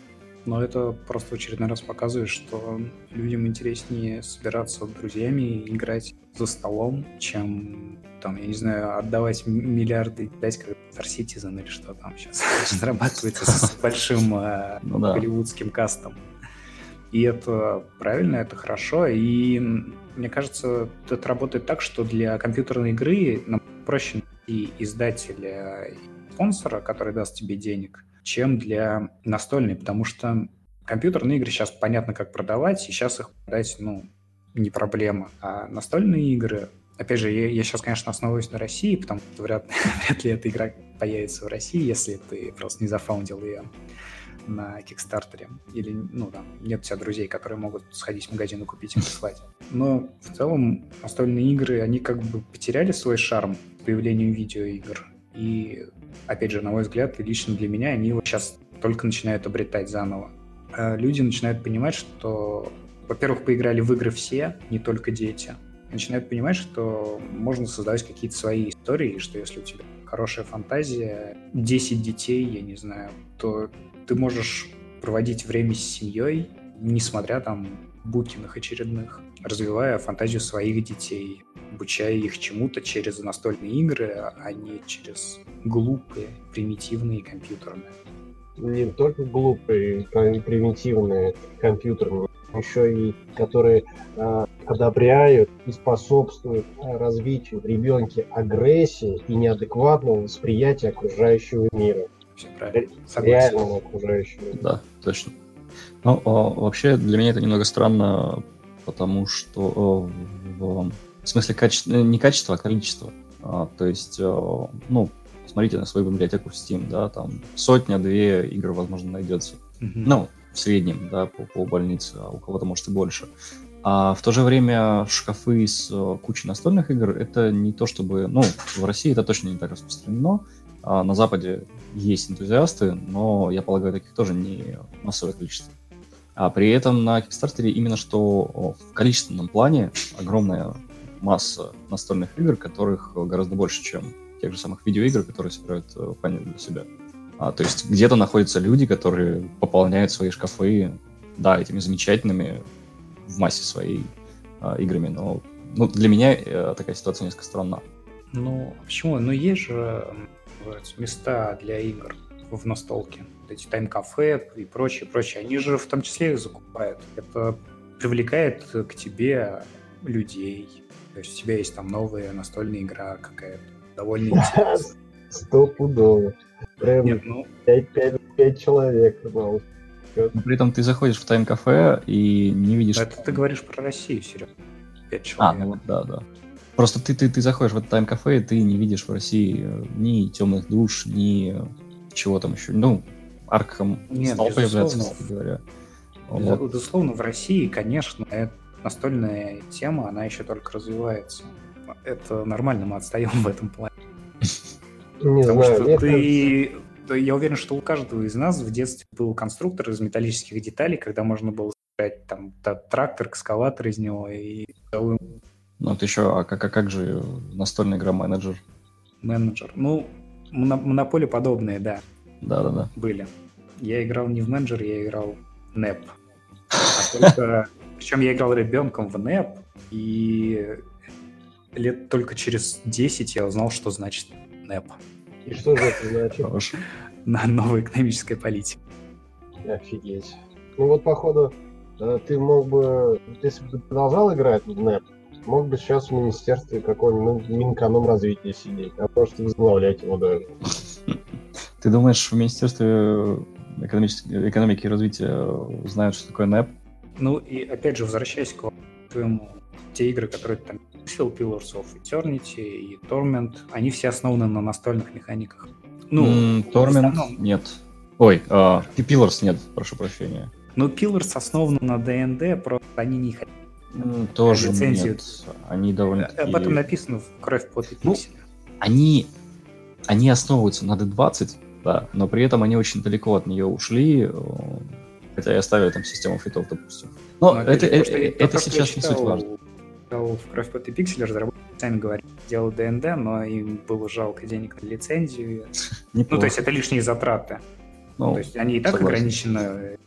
Но это просто в очередной раз показывает, что людям интереснее собираться с друзьями и играть за столом, чем, там, я не знаю, отдавать миллиарды, дать как Star Citizen или что там сейчас разрабатывается с большим э, ну голливудским кастом. И это правильно, это хорошо. И мне кажется, это работает так, что для компьютерной игры нам проще найти издателя и спонсора, который даст тебе денег, чем для настольной, потому что компьютерные игры сейчас понятно, как продавать, и сейчас их продать, ну, не проблема. А настольные игры, опять же, я, я сейчас, конечно, основываюсь на России, потому что вряд, вряд ли эта игра появится в России, если ты просто не зафаундил ее на Кикстартере. Или, ну, там, нет у тебя друзей, которые могут сходить в магазин и купить и прислать. Но в целом настольные игры, они как бы потеряли свой шарм с появлением видеоигр. И опять же, на мой взгляд, и лично для меня, они его сейчас только начинают обретать заново. А люди начинают понимать, что, во-первых, поиграли в игры все, не только дети. Начинают понимать, что можно создавать какие-то свои истории, что если у тебя хорошая фантазия, 10 детей, я не знаю, то ты можешь проводить время с семьей, несмотря там Букиных очередных, развивая фантазию своих детей, обучая их чему-то через настольные игры, а не через глупые, примитивные компьютерные. Не только глупые, примитивные компьютерные, еще и которые э, одобряют и способствуют развитию в ребенке агрессии и неадекватного восприятия окружающего мира. Все правильно. Реального окружающего мира. Да, точно. Ну, вообще для меня это немного странно, потому что в в смысле, качество, не качество, а количество. А, то есть, э, ну, смотрите на свою библиотеку в Steam, да, там сотня-две игр, возможно, найдется. Mm-hmm. Ну, в среднем, да, по, по больнице, а у кого-то, может, и больше. А в то же время шкафы с э, кучей настольных игр это не то чтобы, ну, в России это точно не так распространено. А на Западе есть энтузиасты, но я полагаю, таких тоже не массовое количество. А при этом на Kickstarter именно что в количественном плане огромная масса настольных игр, которых гораздо больше, чем тех же самых видеоигр, которые собирают э, фаны для себя. А, то есть где-то находятся люди, которые пополняют свои шкафы, да, этими замечательными в массе своей а, играми, но ну, для меня а, такая ситуация несколько странна. Ну, почему? Ну, есть же места для игр в настолке. Эти тайм-кафе и прочее, прочее. Они же в том числе их закупают. Это привлекает к тебе людей, то есть у тебя есть там новая настольная игра какая-то, довольно интересная. Стопудово. Прям Нет, ну... 5, 5, 5 человек. Но при этом ты заходишь в тайм-кафе и не видишь... Это ты говоришь про Россию, Серега. 5 человек. А, ну вот, да, да. Просто ты, ты, ты заходишь в это тайм-кафе, и ты не видишь в России э, ни темных душ, ни чего там еще. Ну, Аркхам Нет, стал появляться, кстати говоря. Вот. Безусловно, в России, конечно, это настольная тема, она еще только развивается. Это нормально, мы отстаем в этом плане. Не Потому знаю, что ты... Кажется... Я уверен, что у каждого из нас в детстве был конструктор из металлических деталей, когда можно было собирать там трактор, экскаватор из него и... Ну, это еще, а как, а как же настольная игра менеджер? Менеджер. Ну, монополи подобные, да. Да-да-да. Были. Я играл не в менеджер, я играл в NEP. А только причем я играл ребенком в NEP, и лет только через 10 я узнал, что значит NEP. И что же это значит? На новая экономическая политика. Офигеть. Ну вот, походу, ты мог бы, если бы ты продолжал играть в NEP, мог бы сейчас в министерстве какого-нибудь ну, Минэкономразвития сидеть, а просто возглавлять его даже. Ты думаешь, в Министерстве экономики и развития знают, что такое НЭП? Ну и опять же, возвращаясь к твоему, те игры, которые ты там писал, Pillars of Eternity и Torment, они все основаны на настольных механиках. Ну, mm, Torment основном... нет. Ой, uh, Pillars нет, прошу прощения. Ну, Pillars основаны на ДНД, просто они не хотят Тоже лицензию. нет. Они довольно Об этом написано в «Кровь, пот и ну, они, они основываются на D20, да, но при этом они очень далеко от нее ушли, э, хотя и оставили там систему фитов, допустим. Но, но это, это, это, это сейчас не суть важно. В «Кровь, пот и пиксель» разработчики сами говорят, делал ДНД, но им было жалко денег на лицензию. ну, то есть это лишние затраты. Ну, то есть они и так согласен. ограничены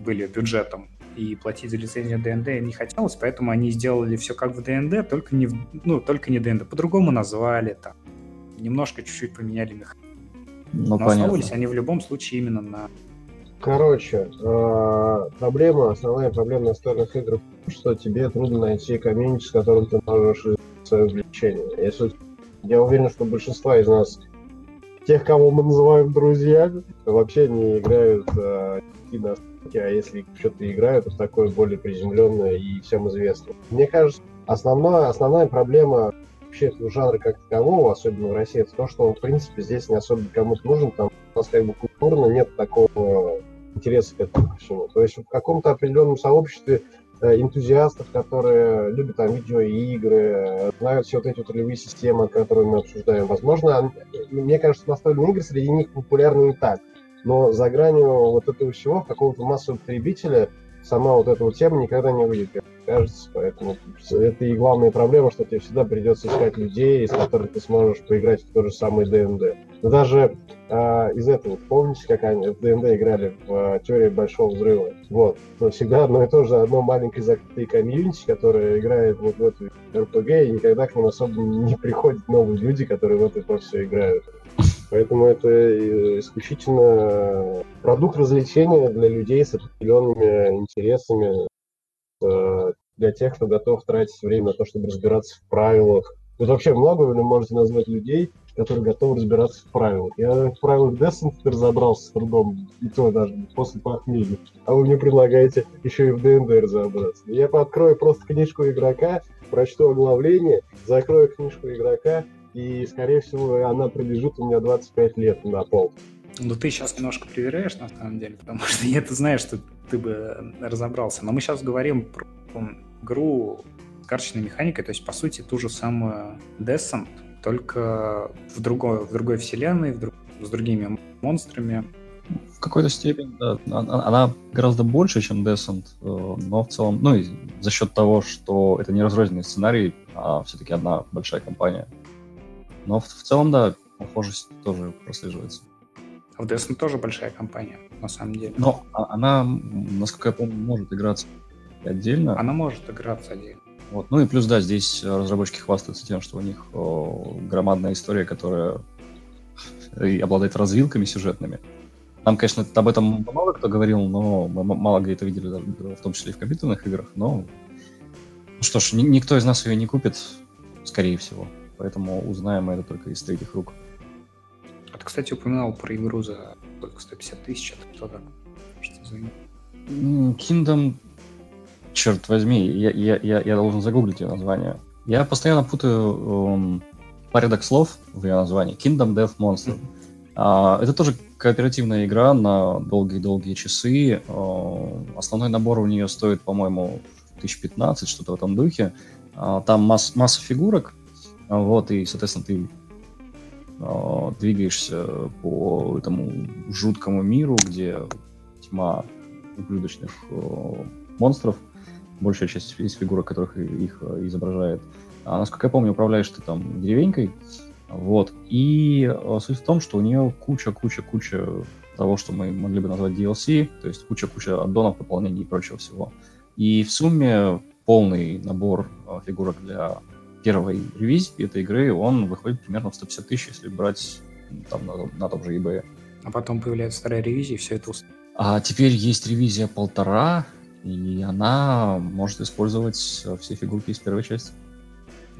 были бюджетом и платить за лицензию ДНД не хотелось, поэтому они сделали все как в ДНД, только не, в, ну, только не ДНД. По-другому назвали, там, немножко чуть-чуть поменяли механику. Ну, Но основывались они в любом случае именно на... Короче, э, проблема, основная проблема настольных игр в том, что тебе трудно найти комьюнити, с которым ты можешь свое увлечение. Если я уверен, что большинство из нас, тех, кого мы называем друзьями, вообще не играют э, на а если что-то играют, то такое более приземленное и всем известно. Мне кажется, основная, основная проблема вообще жанра как такового, особенно в России, это то, что он, в принципе, здесь не особо кому-то нужен, там у нас как бы культурно нет такого интереса к этому всему. То есть в каком-то определенном сообществе э, энтузиастов, которые любят там видеоигры, знают все вот эти вот ролевые системы, которые мы обсуждаем. Возможно, мне кажется, настольные игры среди них популярны не так но за гранью вот этого всего, какого-то массового потребителя, сама вот эта вот тема никогда не выйдет, как кажется. Поэтому это и главная проблема, что тебе всегда придется искать людей, из которых ты сможешь поиграть в тот же самый ДНД. Но даже э, из этого, помните, как они в ДНД играли в э, теории Большого Взрыва? Вот. То всегда одно и то же, одно маленькое закрытое комьюнити, которое играет вот в эту РПГ, и никогда к ним особо не приходят новые люди, которые в это все играют. Поэтому это э, исключительно продукт развлечения для людей с определенными интересами, э, для тех, кто готов тратить время на то, чтобы разбираться в правилах. Вот вообще много вы можете назвать людей, которые готовы разбираться в правилах. Я в правилах Destiny разобрался с трудом, и то даже после похмелья. А вы мне предлагаете еще и в ДНД разобраться. Я открою просто книжку игрока, прочту оглавление, закрою книжку игрока, и, скорее всего, она пролежит у меня 25 лет на пол. Ну, ты сейчас немножко проверяешь, на самом деле, потому что я-то знаю, что ты бы разобрался. Но мы сейчас говорим про игру с карточной механикой, то есть, по сути, ту же самую Descent, только в другой, в другой вселенной, в друг, с другими монстрами. В какой-то степени, да. Она, она гораздо больше, чем Descent, э, но в целом, ну, и за счет того, что это не разрозненный сценарий, а все-таки одна большая компания. Но в, в целом, да, похожесть тоже прослеживается. А в Destiny тоже большая компания, на самом деле. Но а, она, насколько я помню, может играться отдельно. Она может играться отдельно. Вот. Ну и плюс, да, здесь разработчики хвастаются тем, что у них о, громадная история, которая и обладает развилками сюжетными. Там, конечно, об этом много кто говорил, но мы мало где это видели, в том числе и в компьютерных играх. Но ну что ж, никто из нас ее не купит, скорее всего поэтому узнаем мы это только из третьих рук. А ты, кстати, упоминал про игру за только 150 тысяч, это кто так? Что за игра? Kingdom, черт возьми, я, я, я, я должен загуглить ее название. Я постоянно путаю эм, порядок слов в ее названии. Kingdom Death Monster. Mm-hmm. А, это тоже кооперативная игра на долгие-долгие часы. А, основной набор у нее стоит, по-моему, 1015, что-то в этом духе. А, там масс, масса фигурок, вот, и, соответственно, ты э, двигаешься по этому жуткому миру, где тьма ублюдочных э, монстров, большая часть из фигурок, которых их э, изображает. А, насколько я помню, управляешь ты там деревенькой, вот. И суть в том, что у нее куча-куча-куча того, что мы могли бы назвать DLC, то есть куча-куча аддонов, дополнений и прочего всего. И в сумме полный набор фигурок для первой ревизии этой игры, он выходит примерно в 150 тысяч, если брать там на, на том же eBay. А потом появляется вторая ревизия, и все это... А теперь есть ревизия полтора, И она может использовать все фигурки из первой части.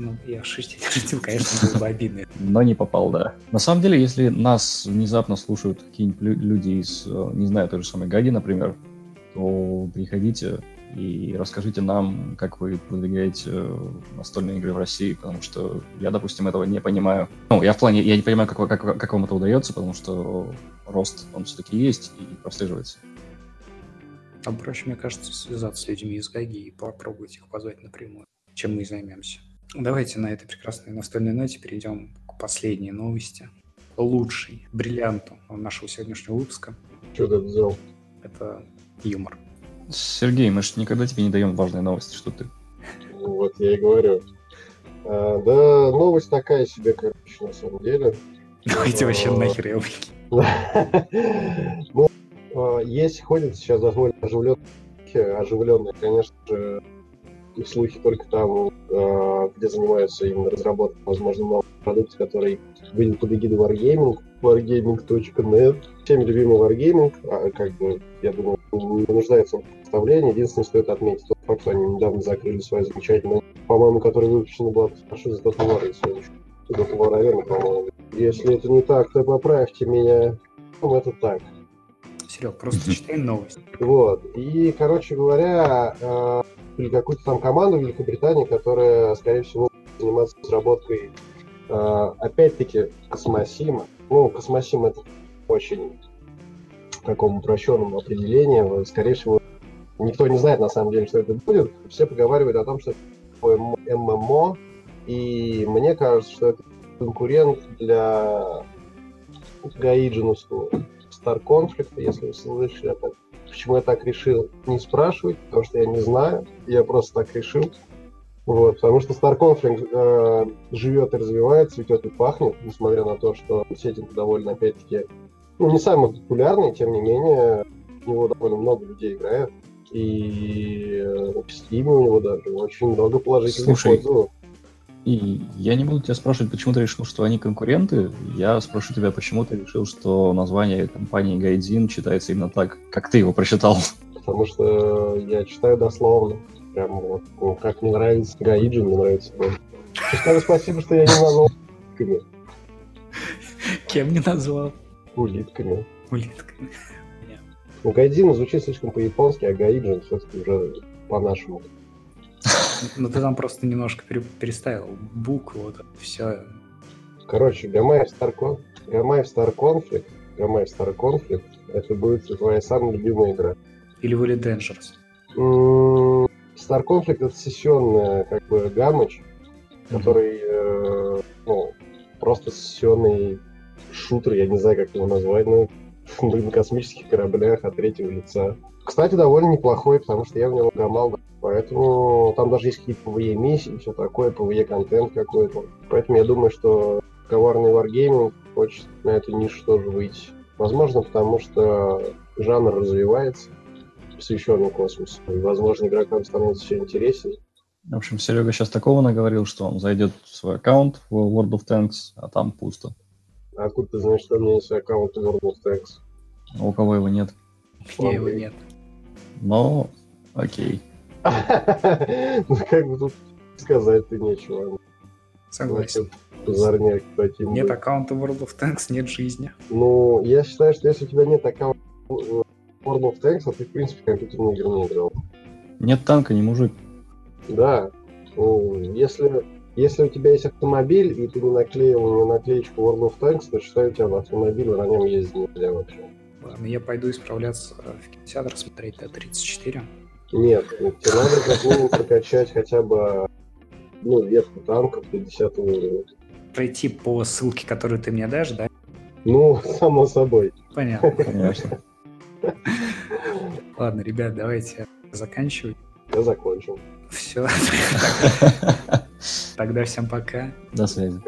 Ну, я шишки не шутил, конечно, было бы обидно. Но не попал, да. На самом деле, если нас внезапно слушают какие-нибудь люди из, э, не знаю, той же самой Гаги, например, то приходите и расскажите нам, как вы продвигаете э, настольные игры в России, потому что я, допустим, этого не понимаю. Ну, я в плане, я не понимаю, как, как, как вам это удается, потому что рост, он все-таки есть и прослеживается. А проще, мне кажется, связаться с людьми из Гаги и попробовать их позвать напрямую, чем мы и займемся. Давайте на этой прекрасной настольной ноте перейдем к последней новости. Лучший бриллианту нашего сегодняшнего выпуска. Что ты взял? Это юмор. Сергей, мы же никогда тебе не даем важные новости, что ты? Вот я и говорю. А, да, новость такая себе, короче, на самом деле. Давайте вообще нахер я Ну, а, есть, ходит сейчас довольно оживленные, оживленные, конечно же, слухи только там, а, где занимаются именно разработкой, возможно, нового продукта, который выйдет под эгидой Wargaming, wargaming.net. Всеми любимый Wargaming, а, как бы, я думаю, не нуждается в представлении. Единственное, стоит отметить тот факт, что они недавно закрыли свою замечательную, по-моему, которая выпущена была франшиза Dota War, если Dota War Arena, по-моему. Если это не так, то поправьте меня. Ну, это так. Серег, просто читай новость. Вот. И, короче говоря, э, или какую-то там команду в Великобритании, которая, скорее всего, заниматься разработкой, э, опять-таки, космосима. Ну, космосим это очень в таком упрощенном определении. Скорее всего, никто не знает на самом деле, что это будет. Все поговаривают о том, что это ММО, и мне кажется, что это конкурент для гаиджиновского Star Conflict, если вы слышали об этом. Почему я так решил, не спрашивать, потому что я не знаю, я просто так решил. Вот, потому что Star Conflict э, живет и развивается, цветет и пахнет, несмотря на то, что сеттинг довольно, опять-таки, ну, не самый популярный, тем не менее, у него довольно много людей играет. И э, в Steam у него даже очень много положительных Слушай, отзывов. И я не буду тебя спрашивать, почему ты решил, что они конкуренты. Я спрошу тебя, почему ты решил, что название компании Гайдзин читается именно так, как ты его прочитал. Потому что я читаю дословно. Прям вот, ну, как мне нравится Гаиджин, мне нравится. Скажу спасибо, что я не назвал улитками. Кем не назвал? Улитками. Улитками. Ну, Гайдзин звучит слишком по-японски, а Гаиджин все-таки уже по-нашему. Ну, ты там просто немножко переставил букву, вот все. Короче, Гамаев Con... Гамаев Star Conflict, Гамаев Star Conflict, это будет твоя самая любимая игра. Или Willy Dangerous? Star Conflict это сессионная как бы гамыч, который э, ну, просто сессионный шутер, я не знаю, как его назвать, но на космических кораблях от третьего лица. Кстати, довольно неплохой, потому что я в него гамал, поэтому там даже есть какие-то PvE миссии, все такое, PvE контент какой-то. Поэтому я думаю, что коварный Wargaming хочет на эту нишу тоже выйти. Возможно, потому что жанр развивается, посвященный космосу. И, возможно, игрокам становится все интереснее. В общем, Серега сейчас такого наговорил, что он зайдет в свой аккаунт в World of Tanks, а там пусто. А откуда ты знаешь, что у меня есть аккаунт в World of Tanks? А у кого его нет? У меня его нет. Но, окей. Ну, как бы тут сказать-то нечего. Согласен. Позорняк таким. Нет аккаунта World of Tanks, нет жизни. Ну, я считаю, что если у тебя нет аккаунта World of Tanks, то ты, в принципе, компьютерные игры не играл. Нет танка, не мужик. Да. Ну, если, если у тебя есть автомобиль, и ты не наклеил на наклеечку World of Tanks, то считаю, у тебя в автомобиле на нем ездить нельзя вообще. Ладно, я пойду исправляться в кинотеатр смотреть Т-34. Нет, тебе надо как минимум прокачать хотя бы ну, ветку танков до 10 уровня. Пройти по ссылке, которую ты мне дашь, да? Ну, само собой. Понятно. Конечно. Ладно, ребят, давайте заканчивать. Я закончил. Все. Тогда всем пока. До связи.